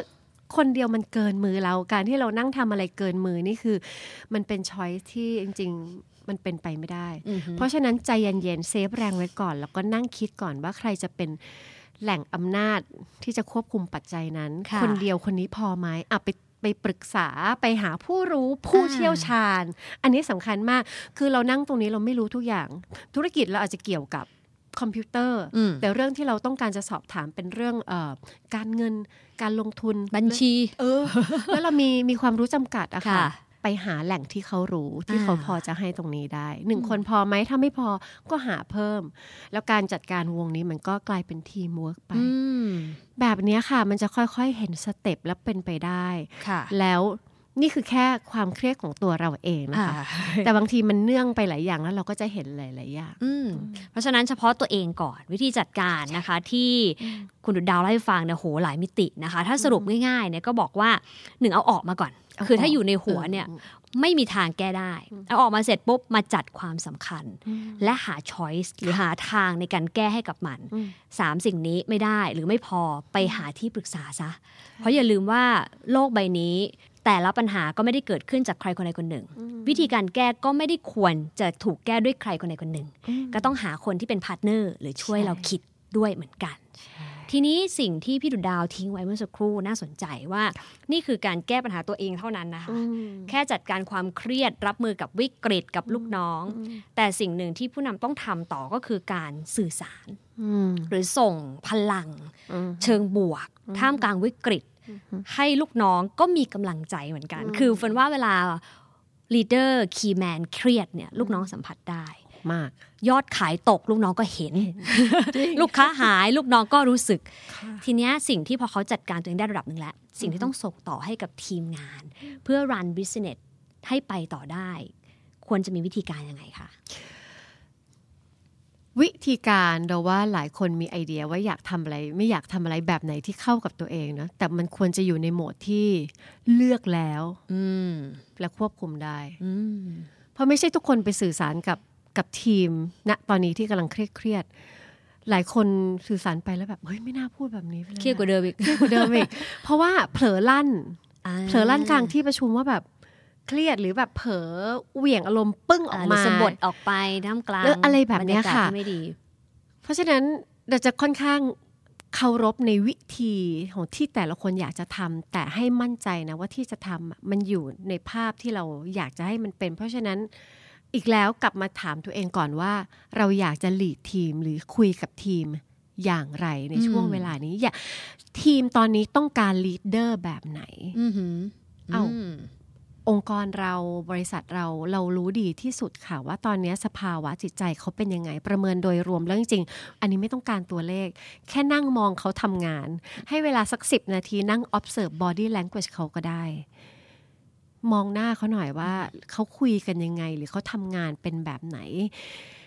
คนเดียวมันเกินมือเราการที่เรานั่งทำอะไรเกินมือนี่คือ มันเป็น choice ที่จริงๆมันเป็นไปไม่ได้อือหือเพราะฉะนั้นใจเย็นๆ save แรงไว้ก่อน แล้วก็นั่งคิดก่อนว่าใครจะเป็นแหล่งอำนาจที่จะควบคุมปัจจัยนั้นค่ะคนเดียวคนนี้พอไหมอะไป ไปปรึกษาไปหาผู้รู้ผู้อ่าเชี่ยวชาญ อันนี้สำคัญมาก คือเรานั่งตรงนี้เราไม่รู้ทุกอย่าง ธุรกิจเราอาจจะเกี่ยวกับคอมพิวเตอร์อืมแต่เรื่องที่เราต้องการจะสอบถามเป็นเรื่องเออการเงินการลงทุนบัญชี เออแล้วเรามีมีความรู้จำกัดอะค่ะค่ะ ไปหาแหล่งที่เขารู้ที่อ่าเขาพอจะให้ตรงนี้ได้หนึ่งคนพอไหมถ้าไม่พอก็หาเพิ่ม แล้วการจัดการวงนี้มันก็กลายเป็นทีมเวิร์กไปอืมแบบเนี้ยค่ะมันจะค่อยๆเห็น step แล้วเป็นไปได้ค่ะแล้วนี่คือแค่ความเครียดของตัวเราเองนะคะ แต่บางทีมันเนื่องไปหลายอย่างแล้วเราก็จะเห็นหลายๆอย่างอืมเพราะฉะนั้นเฉพาะตัวเองก่อนวิธีจัดการนะคะ ที่คุณดุดดาวเล่าให้ฟังเนี่ยโหหลายมิตินะคะ ถ้าสรุปง่ายๆเนี่ยก็บอกว่าหนึ่งเอาออกมาก่อนเอาคือถ้าออกอยู่ในหัวเนี่ยไม่มีทางแก้ได้เอาออกมาเสร็จปุ๊บมาจัดความสำคัญ และหา choice หรือหาทางในการแก้ให้กับมันอืมสามสิ่งนี้ไม่ได้หรือไม่พอไปหาที่ปรึกษาซะ เพราะอย่าลืมว่าโลกใบนี้แต่ละปัญหาก็ไม่ได้เกิดขึ้นจากใครคนใดคนหนึ่ง วิธีการแก้ก็ไม่ได้ควรจะถูกแก้ด้วยใครคนใดคนหนึ่ง ก็ต้องหาคนที่เป็น partner หรือช่วยใช่เราคิด ด้วยเหมือนกัน ทีนี้สิ่งที่พี่ดุดดาวทิ้งไว้เมื่อสักครู่น่าสนใจว่า นี่คือการแก้ปัญหาตัวเองเท่านั้นนะคะอืมแค่จัดการความเครียดรับมือกับวิกฤตกับลูกน้อง แต่สิ่งหนึ่งที่ผู้นำต้องทำต่อก็คือการสื่อสารอืมหรือส่งพลังอืมเชิงบวก ท่ามกลางวิกฤต ให้ลูกน้องก็มีกำลังใจเหมือนกัน คือเฟินว่าเวลา leader key man เครียดเนี่ยลูกน้องสัมผัสได้ มาก ยอดขายตกลูกน้องก็เห็น ลูกค้าหายลูกน้องก็รู้สึก ทีเนี้ยสิ่งที่พอเขาจัดการตัวเองได้ระดับหนึ่งแล้ว สิ่งที่ต้องส่งต่อให้กับทีมงาน เพื่อรันบิสเนสให้ไปต่อได้ ควรจะมีวิธีการยังไงคะวิธีการเราว่าหลายคนมีไอเดียว่าอยากทำอะไร ไม่อยากทำอะไรแบบไหนที่เข้ากับตัวเองเนอะแต่มันควรจะอยู่ในโหมดที่เลือกแล้วอืมและควบคุมได้อืมเพราะไม่ใช่ทุกคนไปสื่อสารกับ กับทีมณตอนนี้ที่กำลังเครียดเครียดๆหลายคนสื่อสารไปแล้วแบบเฮ้ยไม่น่าพูดแบบนี้ไปเลยเครียดกว่าเดิมอีกเครียดกว่าเดิมอีกเพราะว่าเผลอลั่นาเผลอลั่นกลางที่ประชุมว่าแบบเครียดหรือแบบเผลอเหวี่ยงอารมณ์ปึ้งออกหรืมาสะบดออกไปท่ามกลางเอออะไรแบบเนี้ยรรากาศค่ะที่ไม่ดีเพราะฉะนั้นเราจะค่อนข้างเคารพในวิธีของที่แต่ละคนอยากจะทำแต่ให้มั่นใจนะว่าที่จะทำอะมันอยู่ในภาพที่เราอยากจะให้มันเป็น เพราะฉะนั้น อีกแล้วกลับมาถามตัวเองก่อนว่า เราอยากจะ lead ทีมหรือคุยกับทีมอย่างไรในช่วงอืมเวลานี้อย่าทีมตอนนี้ต้องการ leader แบบไหนอือหือเอ้ามองค์กรเราบริษัทเราเรารู้ดีที่สุดค่ะ ว่าตอนนี้สภาวะจิตใจเขาเป็นยังไง ประเมินโดยรวมแล้วจริงๆ อันนี้ไม่ต้องการตัวเลข แค่นั่งมองเขาทำงาน ให้เวลาสักสิบนาทีนั่ง observe body language เขาก็ได้ มองหน้าเขาหน่อยว่าเขาคุยกันยังไง หรือเขาทำงานเป็นแบบไหน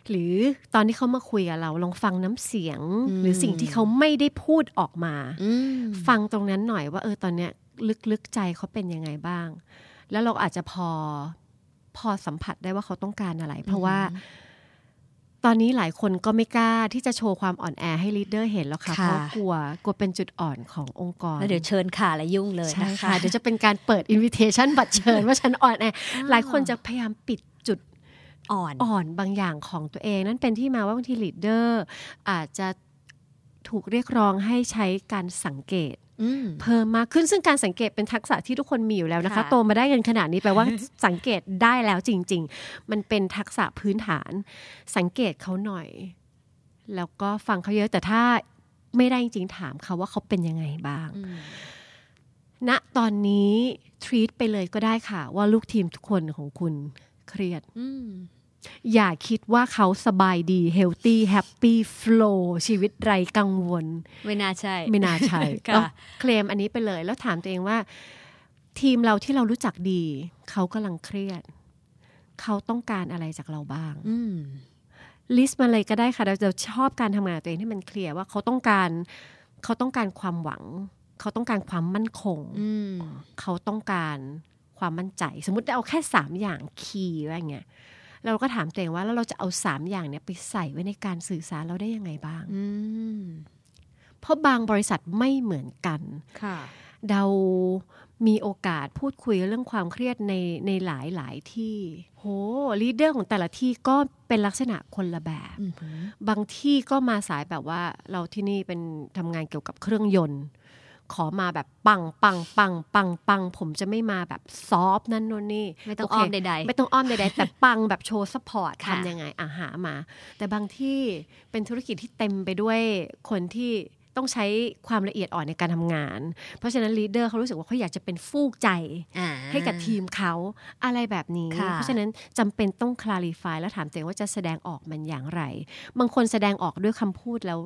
หรือตอนที่เขามาคุยกับเราลองฟังน้ำเสียง หรือสิ่งที่เขาไม่ได้พูดออกมาอืมฟังตรงนั้นหน่อยว่า เออตอนเนี้ยลึกๆใจเขาเป็นยังไงบ้าง แล้วเราอาจจะพอพอสัมผัสได้ว่าเขาต้องการอะไร เพราะว่า ตอนนี้หลายคนก็ไม่กล้าที่จะโชว์ความอ่อนแอให้ leader เห็นแล้วค่ะค่ะ เพราะกลัวกลัวเป็นจุดอ่อนขององค์กร แล้วเดี๋ยวเชิญค่ะและยุ่งเลยใช่นะคะค่ะเดี๋ยวจะเป็นการเปิด invitation บัตรเชิญว่าฉันอ่อนแอหลายคนจะพยายามปิดจุดอ่อนอ่อนบางอย่างของตัวเอง นั่นเป็นที่มาว่าบางที leader อาจจะถูกเรียกร้องให้ใช้การสังเกตอืม เพิ่มมากขึ้นซึ่งการสังเกตเป็นทักษะที่ทุกคนมีอยู่แล้วนะคะค่ะโตมาได้กันขนาดนี้แปลว่าสังเกตได้แล้วจริง ๆ มันเป็นทักษะพื้นฐาน สังเกตเขาหน่อย แล้วก็ฟังเขาเยอะแต่ถ้าไม่ได้จริงๆถามเขาว่าเขาเป็นยังไงบ้างอืมณตอนนี้ treat ไปเลยก็ได้ค่ะ ว่าลูกทีมทุกคนของคุณเครียด อืมอย่าคิดว่าเขาสบายดี healthy happy full ชีวิตไร้กังวล ไม่น่าใช่ ไม่น่าใช่ค่ะแล้วเคลมอันนี้ไปเลย แล้วถามตัวเองว่า ทีมเราที่เรารู้จักดี เขากำลังเครียด เขาต้องการอะไรจากเราบ้างอืม list มาเลยก็ได้ค่ะเราจะชอบการทำงานตัวเองที่มัน clear ว่าเขาต้องการ เขาต้องการความหวัง เขาต้องการความมั่นคงอืมเขาต้องการความมั่นใจ สมมติเอาแค่สามอย่างคีย์อะไรเงี้ย เราก็ถามตัวเองว่าแล้วเราจะเอาสามอย่างเนี้ยไปใส่ไว้ในการสื่อสารเราได้ยังไงบ้างอืมเพราะบางบริษัทไม่เหมือนกันค่ะเรามีโอกาสพูดคุยเรื่องความเครียดในในหลายหลายที่ โหลีดเดอร์ของแต่ละที่ก็เป็นลักษณะคนละแบบอืมบางที่ก็มาสายแบบว่าเราที่นี่เป็นทำงานเกี่ยวกับเครื่องยนต์ ขอมาแบบปังปังปังปังปังผมจะไม่มาแบบ soft นั่นโน่นนี่ไม่ต้องโเคอ้อมใดๆไม่ต้องอ้อมใดๆแต่ปังแบบ show support ค่ะทำยังไงอาหามา แต่บางที่เป็นธุรกิจที่เต็มไปด้วยคนที่ต้องใช้ความละเอียดอ่อนในการทำงาน เพราะฉะนั้น leader เขารู้สึกว่าเขาอยากจะเป็นฟูกใจอ่าให้กับทีมเขาอะไรแบบนี้ค่ะเพราะฉะนั้นจำเป็นต้อง clarify แล้วถามตัวเองว่าจะแสดงออกมันอย่างไร บางคนแสดงออกด้วยคำพูดแล้ว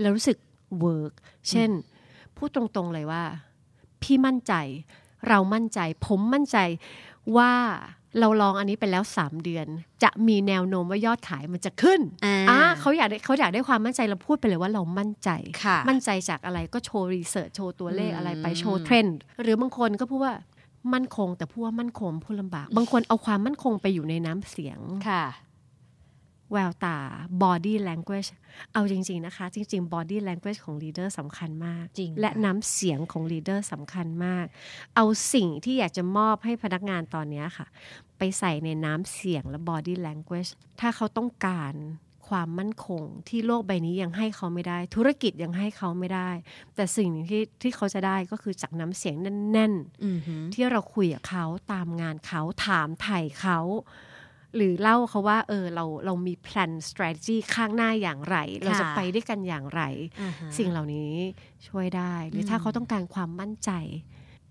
แล้วรู้สึก work เช่น พูดตรงๆเลยว่า พี่มั่นใจ เรามั่นใจ ผมมั่นใจว่าเราลองอันนี้ไปแล้วสามเดือน จะมีแนวโน้มว่ายอดขายมันจะขึ้นอ่าอ่าเขาอยากได้เขาอยากได้ความมั่นใจเราพูดไปเลยว่าเรามั่นใจค่ะมั่นใจจากอะไรก็โชว์ research โชว์ตัวเลขอะไรไปอืมโชว์เทรนด์หรือบางคนก็พูดว่ามั่นคงแต่พูดว่ามั่นคงพูดลำบาก บางคนเอาความมั่นคงไปอยู่ในน้ำเสียงค่ะ แววตา body language เอาจริง ๆ นะคะ จริง ๆ body language ของ leader สำคัญมาก จริง และน้ำเสียงของ leader สำคัญมาก เอาสิ่งที่อยากจะมอบให้พนักงานตอนเนี้ยค่ะ ไปใส่ในน้ำเสียงและ body language ถ้าเขาต้องการความมั่นคงที่โลกใบนี้ยังให้เขาไม่ได้ ธุรกิจยังให้เขาไม่ได้ แต่สิ่งหนึ่งที่ที่เขาจะได้ก็คือจากน้ำเสียงแน่นๆอือหือที่เราคุยกับเขาตามงานเขาถามไถ่เขา หรือเล่าเขาว่าเออเราเรามีแพลน strategy ข้างหน้าอย่างไร เราจะไปด้วยกันอย่างไรอ่าฮะสิ่งเหล่านี้ช่วยได้ หรือถ้าเขาต้องการความมั่นใจ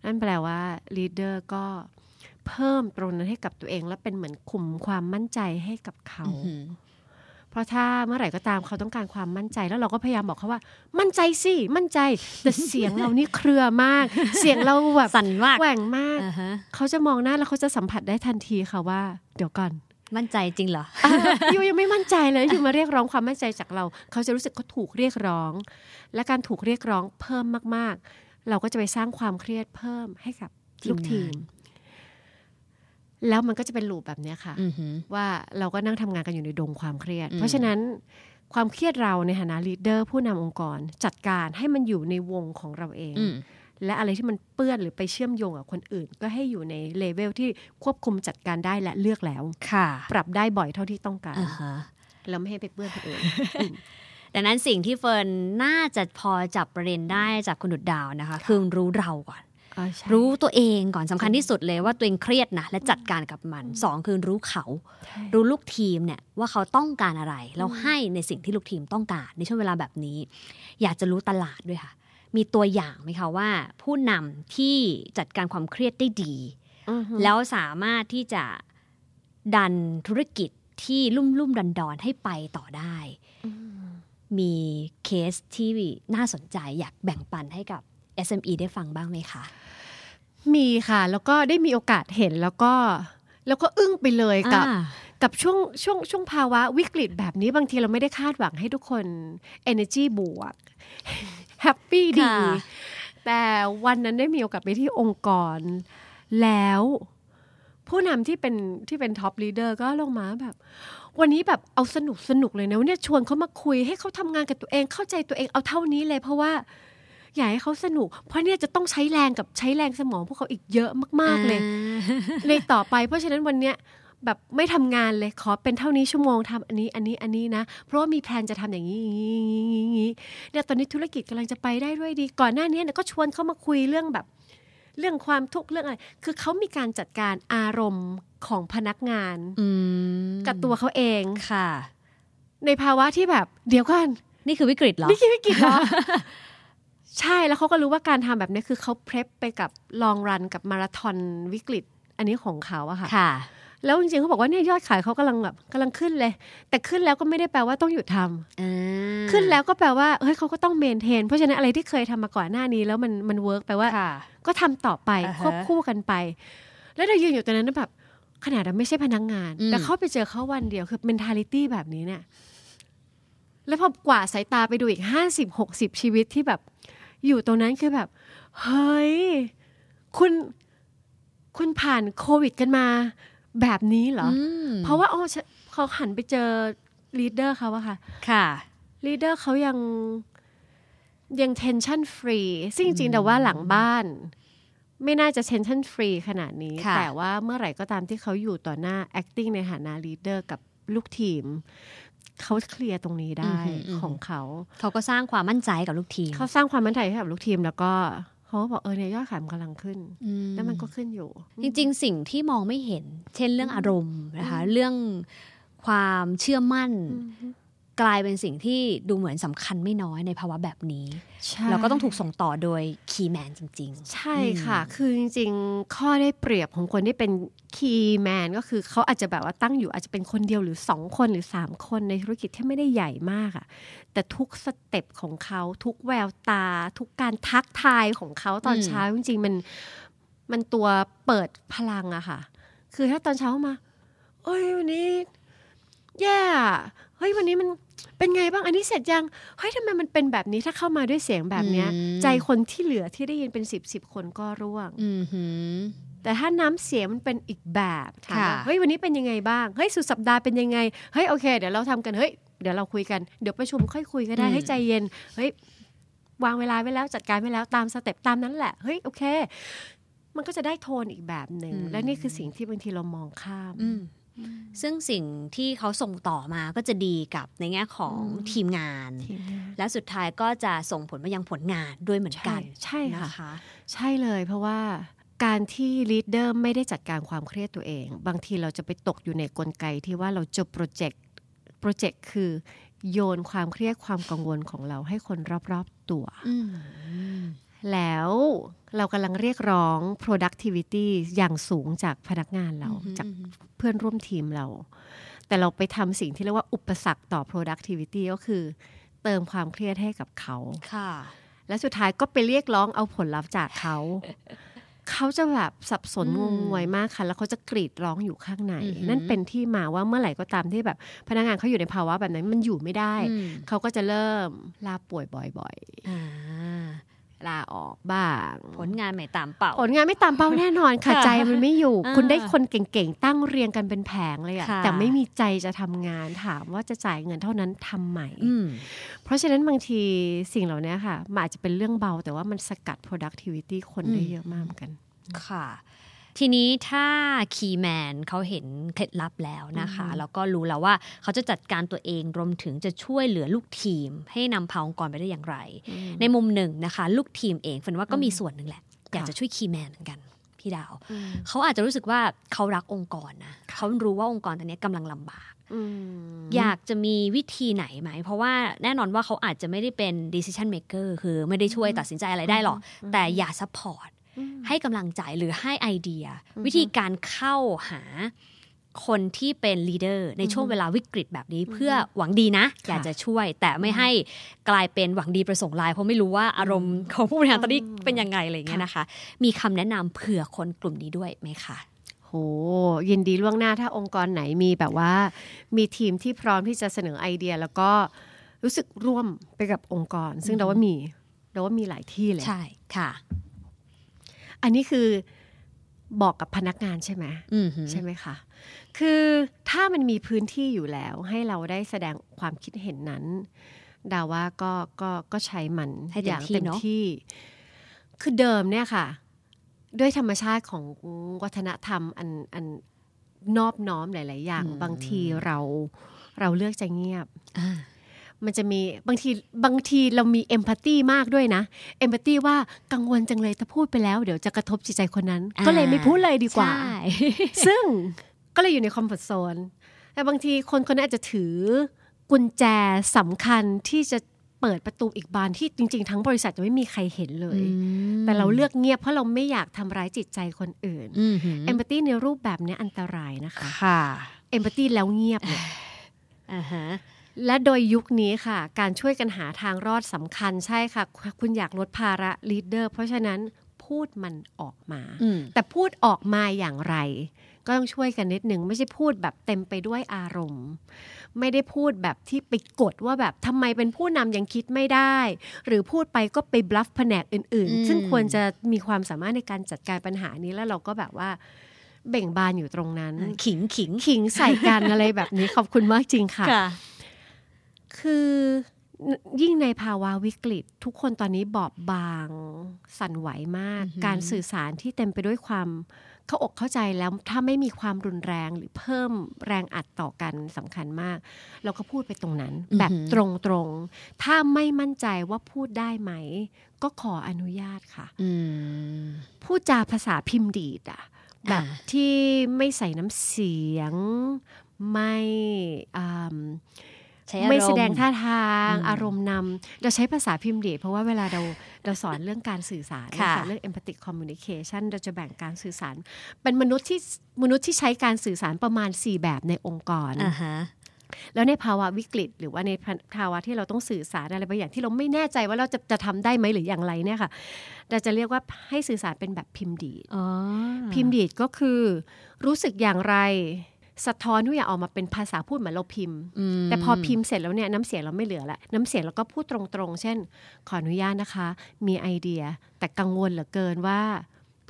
นั่นแปลว่า leader ก็เพิ่มตรงนั้นให้กับตัวเอง และเป็นเหมือนคุมความมั่นใจให้กับเขาอือหือเพราะถ้าเมื่อไหร่ก็ตามเขาต้องการความมั่นใจ แล้วเราก็พยายามบอกเขาว่า มั่นใจสิมั่นใจแต่เสียงเรานี่เครือมาก เสียงเราแบบสั่นมากแหว่งมากอ่าฮะเขาจะมองหน้าแล้วเขาจะสัมผัสได้ทันทีค่ะว่า เดี๋ยวก่อน มั่นใจจริงเหรออะยูยังไม่มั่นใจเลยยูมาเรียกร้องความมั่นใจจากเรา เขาจะรู้สึกเขาถูกเรียกร้อง และการถูกเรียกร้องเพิ่มมาก ๆ เราก็จะไปสร้างความเครียดเพิ่มให้กับลูกทีทีมงานมแล้วมันก็จะเป็น loop แบบเนี้ยค่ะอือหือว่าเราก็นั่งทำงานกันอยู่ในดงความเครียด เพราะฉะนั้นความเครียดเราในฐานะ leader ผู้นำองค์กร จัดการให้มันอยู่ในวงของเราเองอืม และอะไรที่มันเปื้อนหรือไปเชื่อมโยงกับคนอื่น ก็ให้อยู่ในเลเวลที่ควบคุมจัดการได้และเลือกแล้วค่ะปรับได้บ่อยเท่าที่ต้องการอ่าฮะแล้วไม่ให้ไปเปื้อนคนอื่นดังนั้นสิ่งที่เฟิร์นน่าจะพอจับประเด็นได้จากคุณดุจดาวนะคะ คือรู้เราก่อนอ่าใช่รู้ตัวเองก่อนสำคัญที่สุดเลยว่าตัวเองเครียดนะและจัดการกับมันสองคือรู้เขาใช่รู้ลูกทีมเนี่ยว่าเขาต้องการอะไร แล้วให้ในสิ่งที่ลูกทีมต้องการในช่วงเวลาแบบนี้ อยากจะรู้ตลาดด้วยค่ะ มีตัวอย่างไหมคะว่า ผู้นำที่จัดการความเครียดได้ดีอือฮึแล้วสามารถที่จะดันธุรกิจที่ลุ่มลุ่มดอนดอนๆให้ไปต่อได้ มีเคสที่น่าสนใจอยากแบ่งปันให้กับ SME ได้ฟังบ้างไหมคะ มีค่ะ แล้วก็ได้มีโอกาสเห็นแล้วก็ แล้วก็อึ้งไปเลยกับอ่า กับช่วงช่วงช่วงภาวะวิกฤตแบบนี้บางทีเราไม่ได้คาดหวังให้ทุกคน energy บวก happy ดีค่ะแต่วันนั้นได้มีโอกาสไปที่องค์กร แล้วผู้นำที่เป็นที่เป็น top leader ก็ลงมาแบบ วันนี้แบบเอาสนุกสนุกเลยนะวันนี้ชวนเขามาคุยให้เขาทำงานกับตัวเองเข้าใจตัวเองเอาเท่านี้เลยเพราะว่าอยากให้เขาสนุก เพราะเนี่ยจะต้องใช้แรงกับใช้แรงสมองพวกเขาอีกเยอะมาก ๆเลย ในต่อไปเพราะฉะนั้นวันเนี้ย แบบไม่ทำงานเลยขอเป็นเท่านี้ชั่วโมงทำอันนี้อันนี้อันนี้นะ เพราะว่ามีแพลนจะทำอย่างนี้อย่างนี้อย่างนี้อย่างนี้เนี่ยตอนนี้ธุรกิจกำลังจะไปได้ด้วยดี ก่อนหน้านี้เนี่ยก็ชวนเขามาคุยเรื่องแบบ เรื่องความทุกข์เรื่องอะไร คือเขามีการจัดการอารมณ์ของพนักงานอืมกับตัวเขาเองค่ะ ในภาวะที่แบบ เดี๋ยวก่อนนี่คือวิกฤตเหรอนี่คือวิกฤตเหรอใช่แล้วเขาก็รู้ว่าการทำแบบนี้คือเขา prep ไปกับ long run กับมาราธอนวิกฤต อันนี้ของเขาอะค่ะค่ะ แล้วจริงๆเขาบอกว่าเนี่ยยอดขายเขากำลังแบบกำลังขึ้นเลย แต่ขึ้นแล้วก็ไม่ได้แปลว่าต้องหยุดทำอ่าขึ้นแล้วก็แปลว่าเฮ้ยเขาก็ต้อง maintain เพราะฉะนั้นอะไรที่เคยทำมาก่อนหน้านี้ แล้วมันมัน work แปลว่าค่ะก็ทำต่อไปอ่าฮะควบคู่กันไป แล้วเรายืนอยู่ตรงนั้นนะแบบขนาดเราไม่ใช่พนักงานอืมแต่เข้าไปเจอเขาวันเดียวคือ mentality แบบนี้เนี่ยแล้วพอกวาดสายตาไปดูอีกห้าสิบหกสิบชีวิตที่แบบ อยู่ตรงนั้นคือแบบ เฮ้ย คุณคุณผ่านโควิดกันมา แบบนี้เหรอมเพราะว่าอ๋อฉันเขาหันไปเจอ leader เขาอะค่ะ ค่ะ leader เขายังยัง tension free ซึ่งจริงๆแต่ว่าหลังบ้าน ไม่น่าจะ tension free ขนาดนี้ค่ะแต่ว่าเมื่อไหร่ก็ตามที่เขาอยู่ต่อหน้า acting ในฐานะ leader กับลูกทีม เขา clear ตรงนี้ได้ของเขา เขาก็สร้างความมั่นใจกับลูกทีม เขาสร้างความมั่นใจให้กับลูกทีมแล้วก็ เขาก็บอกเออเนี่ยยอดขายมันกำลังขึ้นอืมแล้วมันก็ขึ้นอยู่ จริง ๆ สิ่งที่มองไม่เห็น เช่นเรื่องอารมณ์นะคะ เรื่องความเชื่อมั่น กลายเป็นสิ่งที่ดูเหมือนสำคัญไม่น้อยในภาวะแบบนี้ใช่แล้วก็ต้องถูกส่งต่อโดย key man จริงใช่ค่ะ คือจริง ๆ ข้อได้เปรียบของคนที่เป็น key man ก็คือเขาอาจจะแบบว่าตั้งอยู่อาจจะเป็นคนเดียวหรือสองคนหรือสามคนในธุรกิจที่ไม่ได้ใหญ่มากอะแต่ทุก step ของเขาทุกแววตา ทุกการทักทายของเขาตอนอืมเช้าจริงๆมันมันตัวเปิดพลังอะค่ะ คือถ้าตอนเช้ามาเอ้ยวันนี้แย่อะ เฮ้ยวันนี้มันเป็นไงบ้างอันนี้เสร็จยังเฮ้ยทำไมมันเป็นแบบนี้ถ้าเข้ามาด้วยเสียงแบบเนี้ยอืมใจคนที่เหลือที่ได้ยินเป็นสิบสิบคนก็ร่วงๆอือหือแต่ถ้าน้ำเสียงมันเป็นอีกแบบถามว่าค่ะเฮ้ยวันนี้เป็นยังไงบ้างเฮ้ยสุดสัปดาห์เป็นยังไงเฮ้ยโอเค เดี๋ยวเราทำกันเฮ้ยเดี๋ยวเราคุยกันเดี๋ยวประชุมค่อยคุยก็ได้ให้ใจเย็นเฮ้ยวางเวลาไว้แล้วจัดการไว้แล้วตามสเต็ปตามนั้นแหละเฮ้ยโอเค มันก็จะได้โทนอีกแบบหนึ่งอืมและนี่คือสิ่งที่บางทีเรามองข้ามอืม ซึ่งสิ่งที่เขาส่งต่อมาก็จะดีกับในแง่ของทีมงานทีมงานและสุดท้ายก็จะส่งผลมายังผลงานด้วยเหมือนกัน ใช่ค่ะนะคะใช่เลยเพราะว่าการที่ลีดเดอร์ไม่ได้จัดการความเครียดตัวเอง บางทีเราจะไปตกอยู่ในกลไกที่ว่าเราจบโปรเจกต์โปรเจกต์คือโยนความเครียดความกังวลของเราให้คนรอบ ๆ ตัวอืม แล้วเรากำลังเรียกร้อง productivity อย่างสูงจากพนักงานเรา จากเพื่อนร่วมทีมเรา แต่เราไปทำสิ่งที่เรียกว่าอุปสรรคต่อ productivity ก็คือ เติมความเครียดให้กับเขาค่ะ และสุดท้ายก็ไปเรียกร้องเอาผลลัพธ์จากเขา เขาจะแบบสับสนอืงมงงวยมากค่ะ แล้วเขาจะกรีดร้องอยู่ข้างในอือหือนั่นเป็นที่มาว่าเมื่อไหร่ก็ตามที่แบบ พนักงานเขาอยู่ในภาวะแบบนั้นมันอยู่ไม่ได้อืมเขาก็จะเริ่มลาป่วยบ่อยอ่าๆ ลาออกบ้าง ผลงานไม่ตามเป่าผลงานไม่ตามเป้าแน่นอนค่ะค่ะใจมันไม่อยู่อ่าคุณได้คนเก่งๆ ตั้งเรียงกันเป็นแผงเลยอะค่ะแต่ไม่มีใจจะทำงานถามว่าจะจ่ายเงินเท่านั้นทำไหมอืมเพราะฉะนั้นบางทีสิ่งเหล่านี้ค่ะมันอาจจะเป็นเรื่องเบา แต่ว่ามันสกัด productivity คนได้อืมเยอะมากเหมือนกัน ค่ะ ทีนี้ถ้า key man เขาเห็นเคล็ดลับแล้วนะคะ แล้วก็รู้แล้วว่าเขาจะจัดการตัวเองรวมถึงจะช่วยเหลือลูกทีม ให้นำพาองค์กรไปได้อย่างไร ในมุมหนึ่งนะคะ ลูกทีมเองเฟิร์นว่าก็มีส่วนหนึ่งแหละ อยากจะช่วย key man เหมือนกันพี่ดาว เขาอาจจะรู้สึกว่าเขารักองค์กรนะเขารู้ว่าองค์กรตอนนี้กำลังลำบากอืมอยากจะมีวิธีไหนไหม เพราะว่าแน่นอนว่าเขาอาจจะไม่ได้เป็น decision maker คือไม่ได้ช่วยตัดสินใจอะไรได้หรอก แต่อย่า support ให้กำลังใจหรือให้ไอเดีย วิธีการเข้าหาคนที่เป็น leader ในช่วงเวลาวิกฤตแบบนี้เพื่อหวังดีนะ อยากจะช่วย แต่ไม่ให้กลายเป็นหวังดีประสงค์ลาย เพราะไม่รู้ว่าอารมณ์ของผู้บริหารตอนนี้เป็นยังไงอะไรอย่างเงี้ยนะคะ มีคำแนะนำเผื่อคนกลุ่มนี้ด้วยไหมคะโหยินดีล่วงหน้าถ้าองค์กรไหนมีแบบว่า มีทีมที่พร้อมที่จะเสนอไอเดีย แล้วก็รู้สึกร่วมไปกับองค์กร ซึ่งเราว่ามีเราว่ามีหลายที่เลยใช่ค่ะ อันนี้คือบอกกับพนักงานใช่ไหมอืมหือใช่ไหมคะคือถ้ามันมีพื้นที่อยู่แล้ว ให้เราได้แสดงความคิดเห็นนั้น ดาว่าก็ก็ก็ใช้มันให้เต็มอย่างที่เต็มเนอะที่ คือเดิมเนี่ยค่ะ ด้วยธรรมชาติของวัฒนธรรมอันอันนอบน้อมหลาย ๆ อย่าง บางทีเราเราเลือกจะเงียบอ่า มันจะมีบางทีบางทีเรามีเอมพัตตีมากด้วยนะเอมพัตตีว่ากังวลจังเลยถ้าพูดไปแล้ว เดี๋ยวจะกระทบจิตใจคนนั้น ก็เลยไม่พูดเลยดีกว่าใช่ซึ่งก็เลยอยู่ในคอมฟอร์ทโซนแต่บางทีคนคนนั้นอาจจะถือกุญแจสำคัญที่จะเปิดประตูอีกบานที่จริง ๆ ทั้งบริษัทจะไม่มีใครเห็นเลย แต่เราเลือกเงียบเพราะเราไม่อยากทำร้ายจิตใจคนอื่นอืมหือเอมพัตตีในรูปแบบเนี้ยอันตรายนะคะค่ะเอมพัตตีแล้วเงียบเนี่ยอ่าฮะ และโดยยุคนี้ค่ะ การช่วยกันหาทางรอดสำคัญใช่ค่ะ คุณอยากลดภาระลีดเดอร์เพราะฉะนั้นพูดมันออกมาอืมแต่พูดออกมาอย่างไร ก็ต้องช่วยกันนิดหนึ่งไม่ใช่พูดแบบเต็มไปด้วยอารมณ์ ไม่ได้พูดแบบที่ไปกดว่าแบบทำไมเป็นผู้นำยังคิดไม่ได้ หรือพูดไปก็ไปบลัฟแผนกอื่นอืมๆซึ่งควรจะมีความสามารถในการจัดการปัญหานี้แล้วเราก็แบบว่าเบ่งบานอยู่ตรงนั้น ขิงขิงขิงใส่กันอะไรแบบนี้ขอบคุณมากจริงค่ะค่ะ คือยิ่งในภาวะวิกฤต ทุกคนตอนนี้บอบบางสั่นไหวมากอือหือการสื่อสารที่เต็มไปด้วยความเข้าอกเข้าใจแล้วถ้าไม่มีความรุนแรงหรือเพิ่มแรงอัดต่อกันสำคัญมาก เราก็พูดไปตรงนั้น แบบตรงๆ ถ้าไม่มั่นใจว่าพูดได้ไหม ก็ขออนุญาตค่ะอืมพูดจาภาษาพิมพ์ดีดอะแบบอ่าที่ไม่ใส่น้ำเสียง ไม่อ่า ใช้อารมณ์ไม่แสดงท่าทางอืมอารมณ์นำเราใช้ภาษาพิมพ์ดีดเพราะว่าเวลาเราเราสอนเรื่องการสื่อสารค่ะนเรื่อง empathic communication เราจะแบ่งการสื่อสาร เป็นมนุษย์ที่มนุษย์ที่ใช้การสื่อสารประมาณ 4 แบบในองค์กรอ่าฮะแล้วในภาวะวิกฤต หรือว่าในภาวะที่เราต้องสื่อสารอะไรบางอย่างที่เราไม่แน่ใจว่าเราจะจะทำได้ไหมหรืออย่างไรเนี่ยค่ะเราจะเรียกว่าให้สื่อสารเป็นแบบพิมพ์ดีดอ๋อพิมพ์ดีดก็คือ รู้สึกอย่างไร สะท้อนทุกอย่างออกมาเป็นภาษาพูดเหมือนเราพิมพ์มแต่พอพิมพ์เสร็จแล้วเนี่ยน้ำเสียงเราไม่เหลือละน้ำเสียงเราก็พูดตรงๆ เช่น ขออนุญาตนะคะ มีไอเดีย แต่กังวลเหลือเกินว่า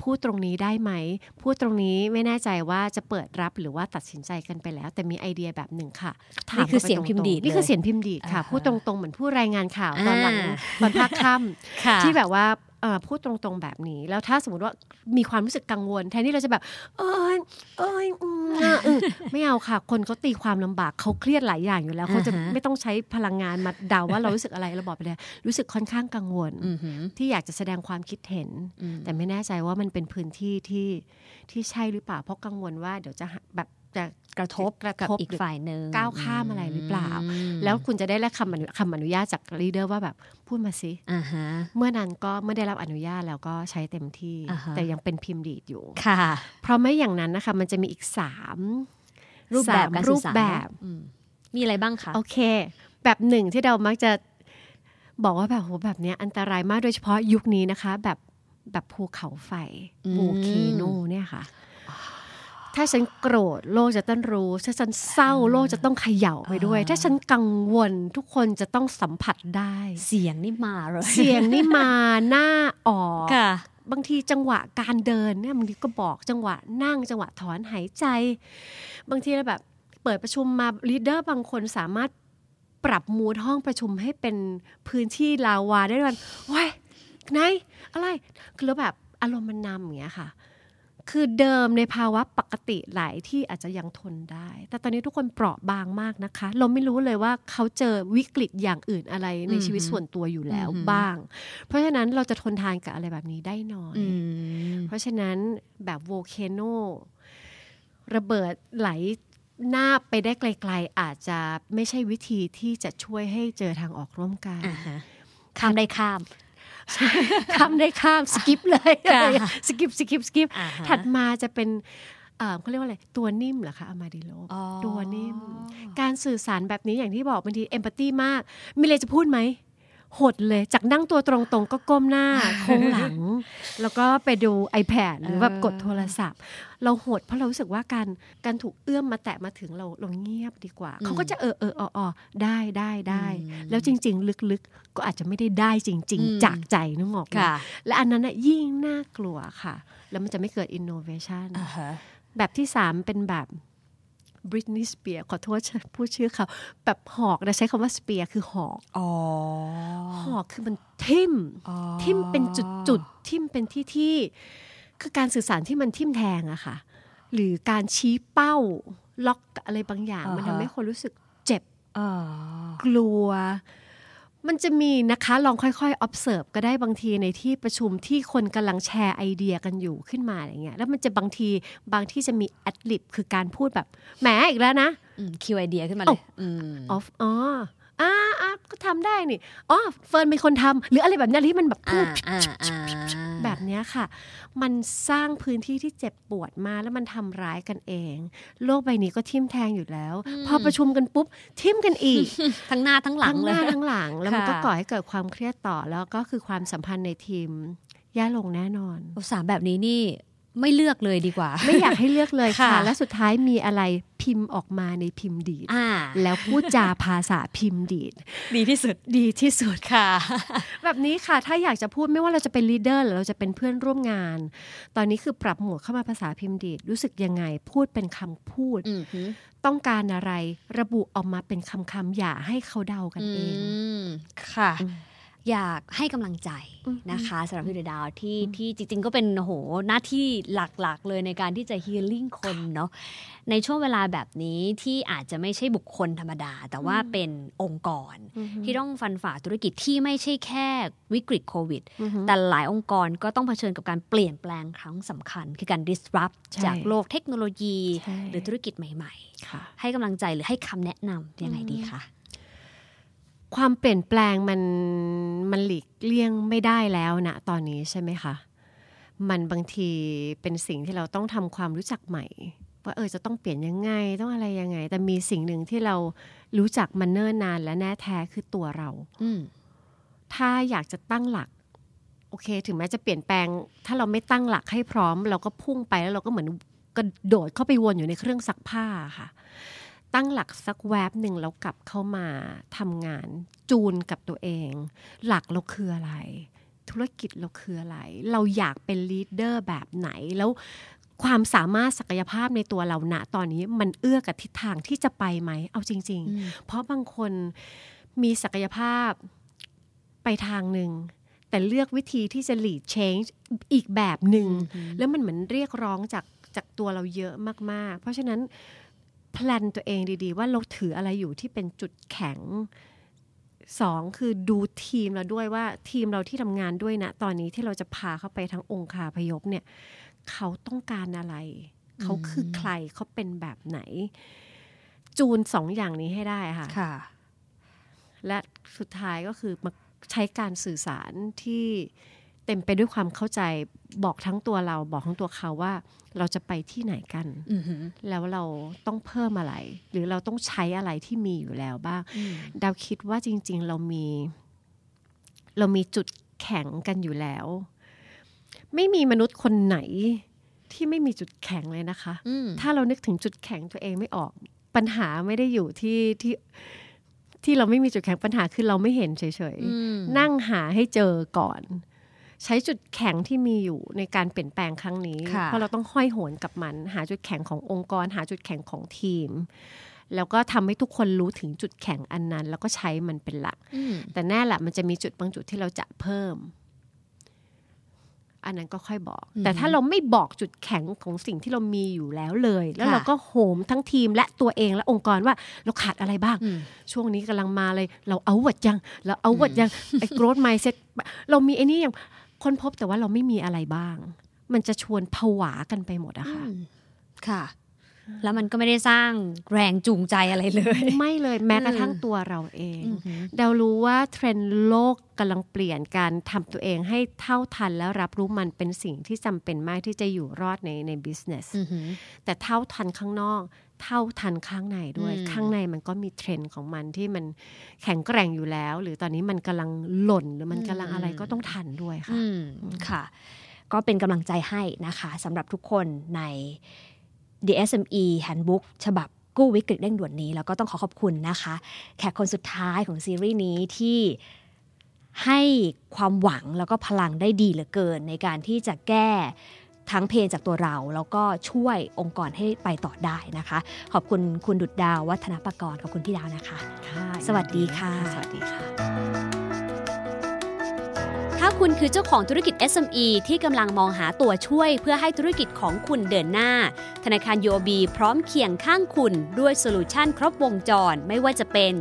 พูดตรงนี้ได้ไหม พูดตรงนี้ไม่แน่ใจว่าจะเปิดรับหรือว่าตัดสินใจกันไปแล้ว แต่มีไอเดียแบบหนึ่งค่ะถามนี่คือข้าไปเสียงพิมพ์ดีดตรงๆนี่คือเลยเสียงพิมพ์ดีดค่ะอ่าฮะพูดตรงๆเหมือนผู้รายงานข่าวตอนหลังอ่าตอนภาคค่ำค่ะที่แบบว่าเอ่อ พูดตรงๆแบบนี้ แล้วถ้าสมมติว่ามีความรู้สึกกังวล แทนที่เราจะแบบ เอ้ยเอ้ยอืมอะอืมไม่เอาค่ะ คนเขาตีความลำบากเขาเครียดหลายอย่างอยู่แล้วเขาจะอ่าฮะไม่ต้องใช้พลังงานมาเดาว่าเรารู้สึกอะไรเราบอกไปเลยรู้สึกค่อนข้างกังวลอือหือที่อยากจะแสดงความคิดเห็นอืมแต่ไม่แน่ใจว่ามันเป็นพื้นที่ที่ที่ใช่หรือเปล่าเพราะกังวลว่าเดี๋ยวจะหาแบบ จะกระทบกระกับทบอีกฝ่ายหนึ่งก้าวข้ามอะไรหรือเปล่าอืมแล้วคุณจะได้รับคำอนุคำอนุญาตจากลีดเดอร์ว่าแบบพูดมาสิอ่าฮะเมื่อนั้นก็เมื่อได้รับอนุญาตแล้วก็ใช้เต็มที่อ่าฮะแต่ยังเป็นพิมพ์ดีดอยู่ค่ะ เพราะไม่อย่างนั้นนะคะ มันจะมีอีกสามรูปแบบสามการรูสื่อปสารแบบอืมมีอะไรบ้างคะโอเค แบบหนึ่งที่เรามักจะบอกว่าแบบโหแบบเนี้ยอันตรายมากโดยเฉพาะยุคนี้นะคะ แบบแบบภูเขาไฟอืมโวเคโนเนี่ยค่ะ ถ้าฉันโกรธโลกจะต้องรู้ ถ้าฉันเศร้าโลกจะต้องเขย่าไปด้วย ถ้าฉันกังวลทุกคนจะต้องสัมผัสได้ เสียงนี่มาเลยเสียงนี่มาหน้าออกค่ะบางทีจังหวะการเดินเนี่ยบางทีก็บอกจังหวะนั่งจังหวะถอนหายใจ บางทีเราแบบเปิดประชุมมาลีดเดอร์บางคนสามารถปรับมูดห้องประชุมให้เป็นพื้นที่ลาวาได้ด้วยว้ายไหนอะไรคือแล้วแบบอารมณ์มันนำอย่างเงี้ยค่ะ คือเดิมในภาวะปกติหลายที่อาจจะยังทนได้ แต่ตอนนี้ทุกคนเปราะบางมากนะคะ เราไม่รู้เลยว่าเขาเจอวิกฤตอย่างอื่นอะไรในชีวิตส่วนตัวอยู่แล้วอือหือบ้าง เพราะฉะนั้นเราจะทนทานกับอะไรแบบนี้ได้น้อยอืมเพราะฉะนั้นแบบ volcano ระเบิดไหลหน้าไปได้ไกล ๆ อาจจะไม่ใช่วิธีที่จะช่วยให้เจอทางออกร่วมกันอ่าฮะข้ามได้ข้าม ข้ามได้ข้าม skip เลยค่ะ skip skip skip อ่าฮะถัดมาจะเป็นเอ่อเขาเรียกว่าอะไรตัวนิ่มเหรอคะ armadillo อ๋อตัวนิ่ม การสื่อสารแบบนี้อย่างที่บอกบางที empathy มากมีอะไรจะพูดไหม หดเลยจากนั่งตัวตรงๆ ก็ก้มหน้าโค้งหลัง แล้วก็ไปดู iPad หรือแบบกดโทรศัพท์ เราหดเพราะเรารู้สึกว่าการการถูกเอื้อมมาแตะมาถึงเราเราเงียบดีกว่า เขาก็จะเออเออออออได้ได้ได้ แล้วจริง ๆ ลึกๆ ก็อาจจะไม่ได้ได้จริงอืมๆจากใจนึกออกไหมค่ะและอันนั้นน่ะยิ่งน่ากลัวค่ะ แล้วมันจะไม่เกิด innovation อ่าฮะแบบที่สามเป็นแบบ บริตนี s สเปียขอโทษพูดชื่อเขาแบบหอกนะใช้คำว่าสเปียคือหอกอ๋อหอกคือมันทิ่มอ๋อทิ่มเป็นจุดๆทิ่มเป็นที่ที่คือการสื่อสารที่มันทิ่มแทงอะค่ะ หรือการชี้เป้าล็อกอะไรบางอย่าง มันทำให้คนรู้สึกเจ็บอ๋อกลัว มันจะมีนะคะลองค่อยๆ observe ก็ได้บางทีในที่ประชุมที่คนกำลังแชร์ไอเดียกันอยู่ขึ้นมาอะไรเงี้ยแล้วมันจะบางทีบางที่จะมี ad lib คือการพูดแบบแหมอีกแล้วนะอืมคิวไอเดียขึ้นมาเลยอืมอ อฟอ๋ออ่าอ่าก็ทำได้นี่อ๋อเฟิร์นเป็นคนทำหรืออะไรแบบเนี้ยที่มันแบบพูอ่าดอ่าอ่าแบบเนี้ยค่ะ มันสร้างพื้นที่ที่เจ็บปวดมาแล้วมันทำร้ายกันเอง โลกใบนี้ก็ทิ่มแทงอยู่แล้ว พอประชุมกันปุ๊บทิ่มกันอีก ทั้งหน้าทั้งหลังทั้งหเลยน้าทั้งหลัง แล้วมันก็ค่ะก่อให้เกิดความเครียดต่อแล้วก็คือความสัมพันธ์ในทีมแย่ลงแน่นอนโอ้สามแบบนี้นี่ไม่เลือกเลยดีกว่า ไม่อยากให้เลือกเลยค่ะค่ะและสุดท้ายมีอะไร พิมพ์ออกมาในพิมพ์ดีดอ่าแล้วพูดจาภาษาพิมพ์ดีดดีที่สุดดีที่สุดค่ะ แบบนี้ค่ะถ้าอยากจะพูดไม่ว่าเราจะเป็น leader หรือเราจะเป็นเพื่อนร่วมงาน ตอนนี้คือปรับโหมดเข้ามาภาษาพิมพ์ดีดรู้สึกยังไงพูดเป็นคำพูดอืมฮึต้องการอะไรระบุออกมาเป็นคำคำๆอย่าให้เขาเดากันเองมค่ะ อยากให้กำลังใจนะคะสำหรับพี่เดอะดาวที่ที่จริง ๆ ก็เป็นโอ้โหหน้าที่หลักๆ เลยในการที่จะฮีลิ่งคนเนาะในช่วงเวลาแบบนี้ที่อาจจะไม่ใช่บุคคลธรรมดา แต่ว่าเป็นองค์กร ที่ต้องฟันฝ่าธุรกิจที่ไม่ใช่แค่วิกฤตโควิด แต่หลายองค์กรก็ต้องเผชิญกับการเปลี่ยนแปลงครั้งสำคัญ คือการ disrupt ใช่จากโลกเทคโนโลยีใช่หรือธุรกิจใหม่ค่ะๆให้กำลังใจหรือให้คำแนะนำยังไงดีคะ ความเปลี่ยนแปลงมันมันหลีกเลี่ยงไม่ได้แล้วนะตอนนี้ใช่ไหมคะ มันบางทีเป็นสิ่งที่เราต้องทำความรู้จักใหม่ ว่าเออจะต้องเปลี่ยนยังไงต้องอะไรยังไง แต่มีสิ่งหนึ่งที่เรารู้จักมันเนิ่นนานและแน่แท้คือตัวเราอืมถ้าอยากจะตั้งหลัก โอเค ถึงแม้จะเปลี่ยนแปลง ถ้าเราไม่ตั้งหลักให้พร้อม เราก็พุ่งไปแล้วเราก็เหมือนกระโดดเข้าไปวนอยู่ในเครื่องซักผ้าค่ะ ตั้งหลักสักแวบหนึ่งแล้วกลับเข้ามาทำงานจูนกับตัวเอง หลักเราคืออะไร ธุรกิจเราคืออะไร เราอยากเป็นลีดเดอร์แบบไหนแล้วความสามารถศักยภาพในตัวเราณตอนนี้มันเอื้อกับทิศทางที่จะไปไหม เอาจริง ๆ เพราะบางคนมีศักยภาพไปทางหนึ่งแต่เลือกวิธีที่จะ lead change อีกแบบหนึ่งแล้วมันเหมือนเรียกร้องจากจากตัวเราเยอะมาก ๆ เพราะฉะนั้น แพลนตัวเองดีๆ ว่าเราถืออะไรอยู่ที่เป็นจุดแข็งสองคือดูทีมเราด้วยว่าทีมเราที่ทำงานด้วยนะ ตอนนี้ที่เราจะพาเขาไปทั้งองค์คาพยพเนี่ย เขาต้องการอะไร เขาคือใครเขาเป็นแบบไหน จูนสองอย่างนี้ให้ได้ค่ะค่ะและสุดท้ายก็คือมาใช้การสื่อสารที่ เต็มไปด้วยความเข้าใจบอกทั้งตัวเราบอกทั้งตัวเขาว่า เราจะไปที่ไหนกันอือหือแล้วเราต้องเพิ่มอะไร หรือเราต้องใช้อะไรที่มีอยู่แล้วบ้างดาวคิดว่าจริง ๆ เรามี เรามีจุดแข็งกันอยู่แล้ว ไม่มีมนุษย์คนไหนที่ไม่มีจุดแข็งเลยนะคะอืมถ้าเรานึกถึงจุดแข็งตัวเองไม่ออก ปัญหาไม่ได้อยู่ที่ที่ที่เราไม่มีจุดแข็งปัญหาคือเราไม่เห็นเฉยอืมๆนั่งหาให้เจอก่อน ใช้จุดแข็งที่มีอยู่ในการเปลี่ยนแปลงครั้งนี้ค่ะเพราะเราต้องห้อยโหนกับมัน หาจุดแข็งขององค์กร หาจุดแข็งของทีม แล้วก็ทำให้ทุกคนรู้ถึงจุดแข็งอันนั้น แล้วก็ใช้มันเป็นหลักอืมแต่แน่แหละมันจะมีจุดบางจุดที่เราจะเพิ่ม อันนั้นก็ค่อยบอก แต่ถ้าเราไม่บอกจุดแข็งของสิ่งที่เรามีอยู่แล้วเลย แล้วค่ะเราก็โหมทั้งทีมและตัวเองและองค์กรว่าเราขาดอะไรบ้างอืมช่วงนี้กำลังมาเลย เราเอาวัดยัง เราเอาวัดยังไอ้ growth mindset เรามีไอ้นี่ยัง ค้นพบแต่ว่าเราไม่มีอะไรบ้าง มันจะชวนผวากันไปหมดอะค่ะค่ะ แล้วมันก็ไม่ได้สร้างแรงจูงใจอะไรเลย ไม่เลยแม้กระทั่งตัวเราเองเดารู้ว่าเทรนด์โลกกำลังเปลี่ยนการทำตัวเองให้เท่าทันแล้วรับรู้มันเป็นสิ่งที่จำเป็นมากที่จะอยู่รอดในใน business อือหือแต่เท่าทันข้างนอก เท่าทันข้างในด้วยอืมข้างในมันก็มีเทรนด์ของมันที่มันแข็งแกร่งอยู่แล้ว หรือตอนนี้มันกำลังหล่นหรือมันกำลังอะไรก็ต้องทันด้วยค่ะอืมค่ะ ก็เป็นกำลังใจให้นะคะสำหรับทุกคนใน The SME Handbook ฉบับกู้วิกฤตเร่งด่วนนี้ แล้วก็ต้องขอขอบคุณนะคะ แขกคนสุดท้ายของซีรีส์นี้ที่ให้ความหวังแล้วก็พลังได้ดีเหลือเกิน ในการที่จะแก้ ทั้งเพลงจากตัวเรา แล้วก็ช่วยองค์กรให้ไปต่อได้นะคะ ขอบคุณคุณดุดดาววัฒนประกรณ์ขอบคุณพี่ดาวนะคะค่ะสวัสดีค่ะ สวัสดีค่ะ ถ้าคุณคือเจ้าของธุรกิจ SME ที่กำลังมองหาตัวช่วยเพื่อให้ธุรกิจของคุณเดินหน้า ธนาคาร UOB พร้อมเคียงข้างคุณด้วยโซลูชันครบวงจรไม่ว่าจะเป็น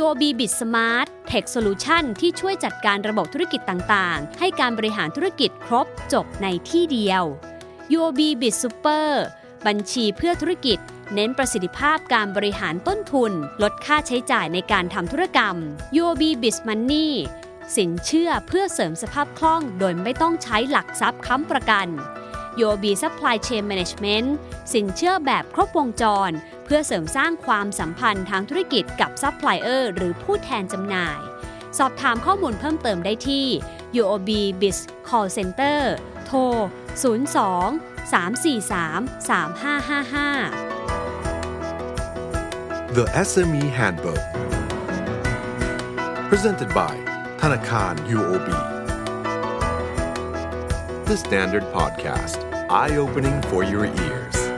UOB Bit Smart Tech Solution ที่ช่วยจัดการระบบธุรกิจต่างๆ ให้การบริหารธุรกิจครบจบในที่เดียว UOB BizSuper บัญชีเพื่อธุรกิจ เน้นประสิทธิภาพการบริหารต้นทุน ลดค่าใช้จ่ายในการทำธุรกรรม UOB BizMoney สินเชื่อเพื่อเสริมสภาพคล่องโดยไม่ต้องใช้หลักทรัพย์ค้ำประกัน UOB Supply Chain Management สินเชื่อแบบครบวงจร พื่อเสริมสร้างความสัมพันธ์ทางธุรกิจกับซัพพลายเออร์หรือผู้แทนจำหน่าย สอบถามข้อมูลเพิ่มเติมได้ที่ UOB Biz Call Center โทร 02 343 3555 The SME Handbook Presented by ธนาคาร UOB The Standard Podcast Eye Opening for Your Ears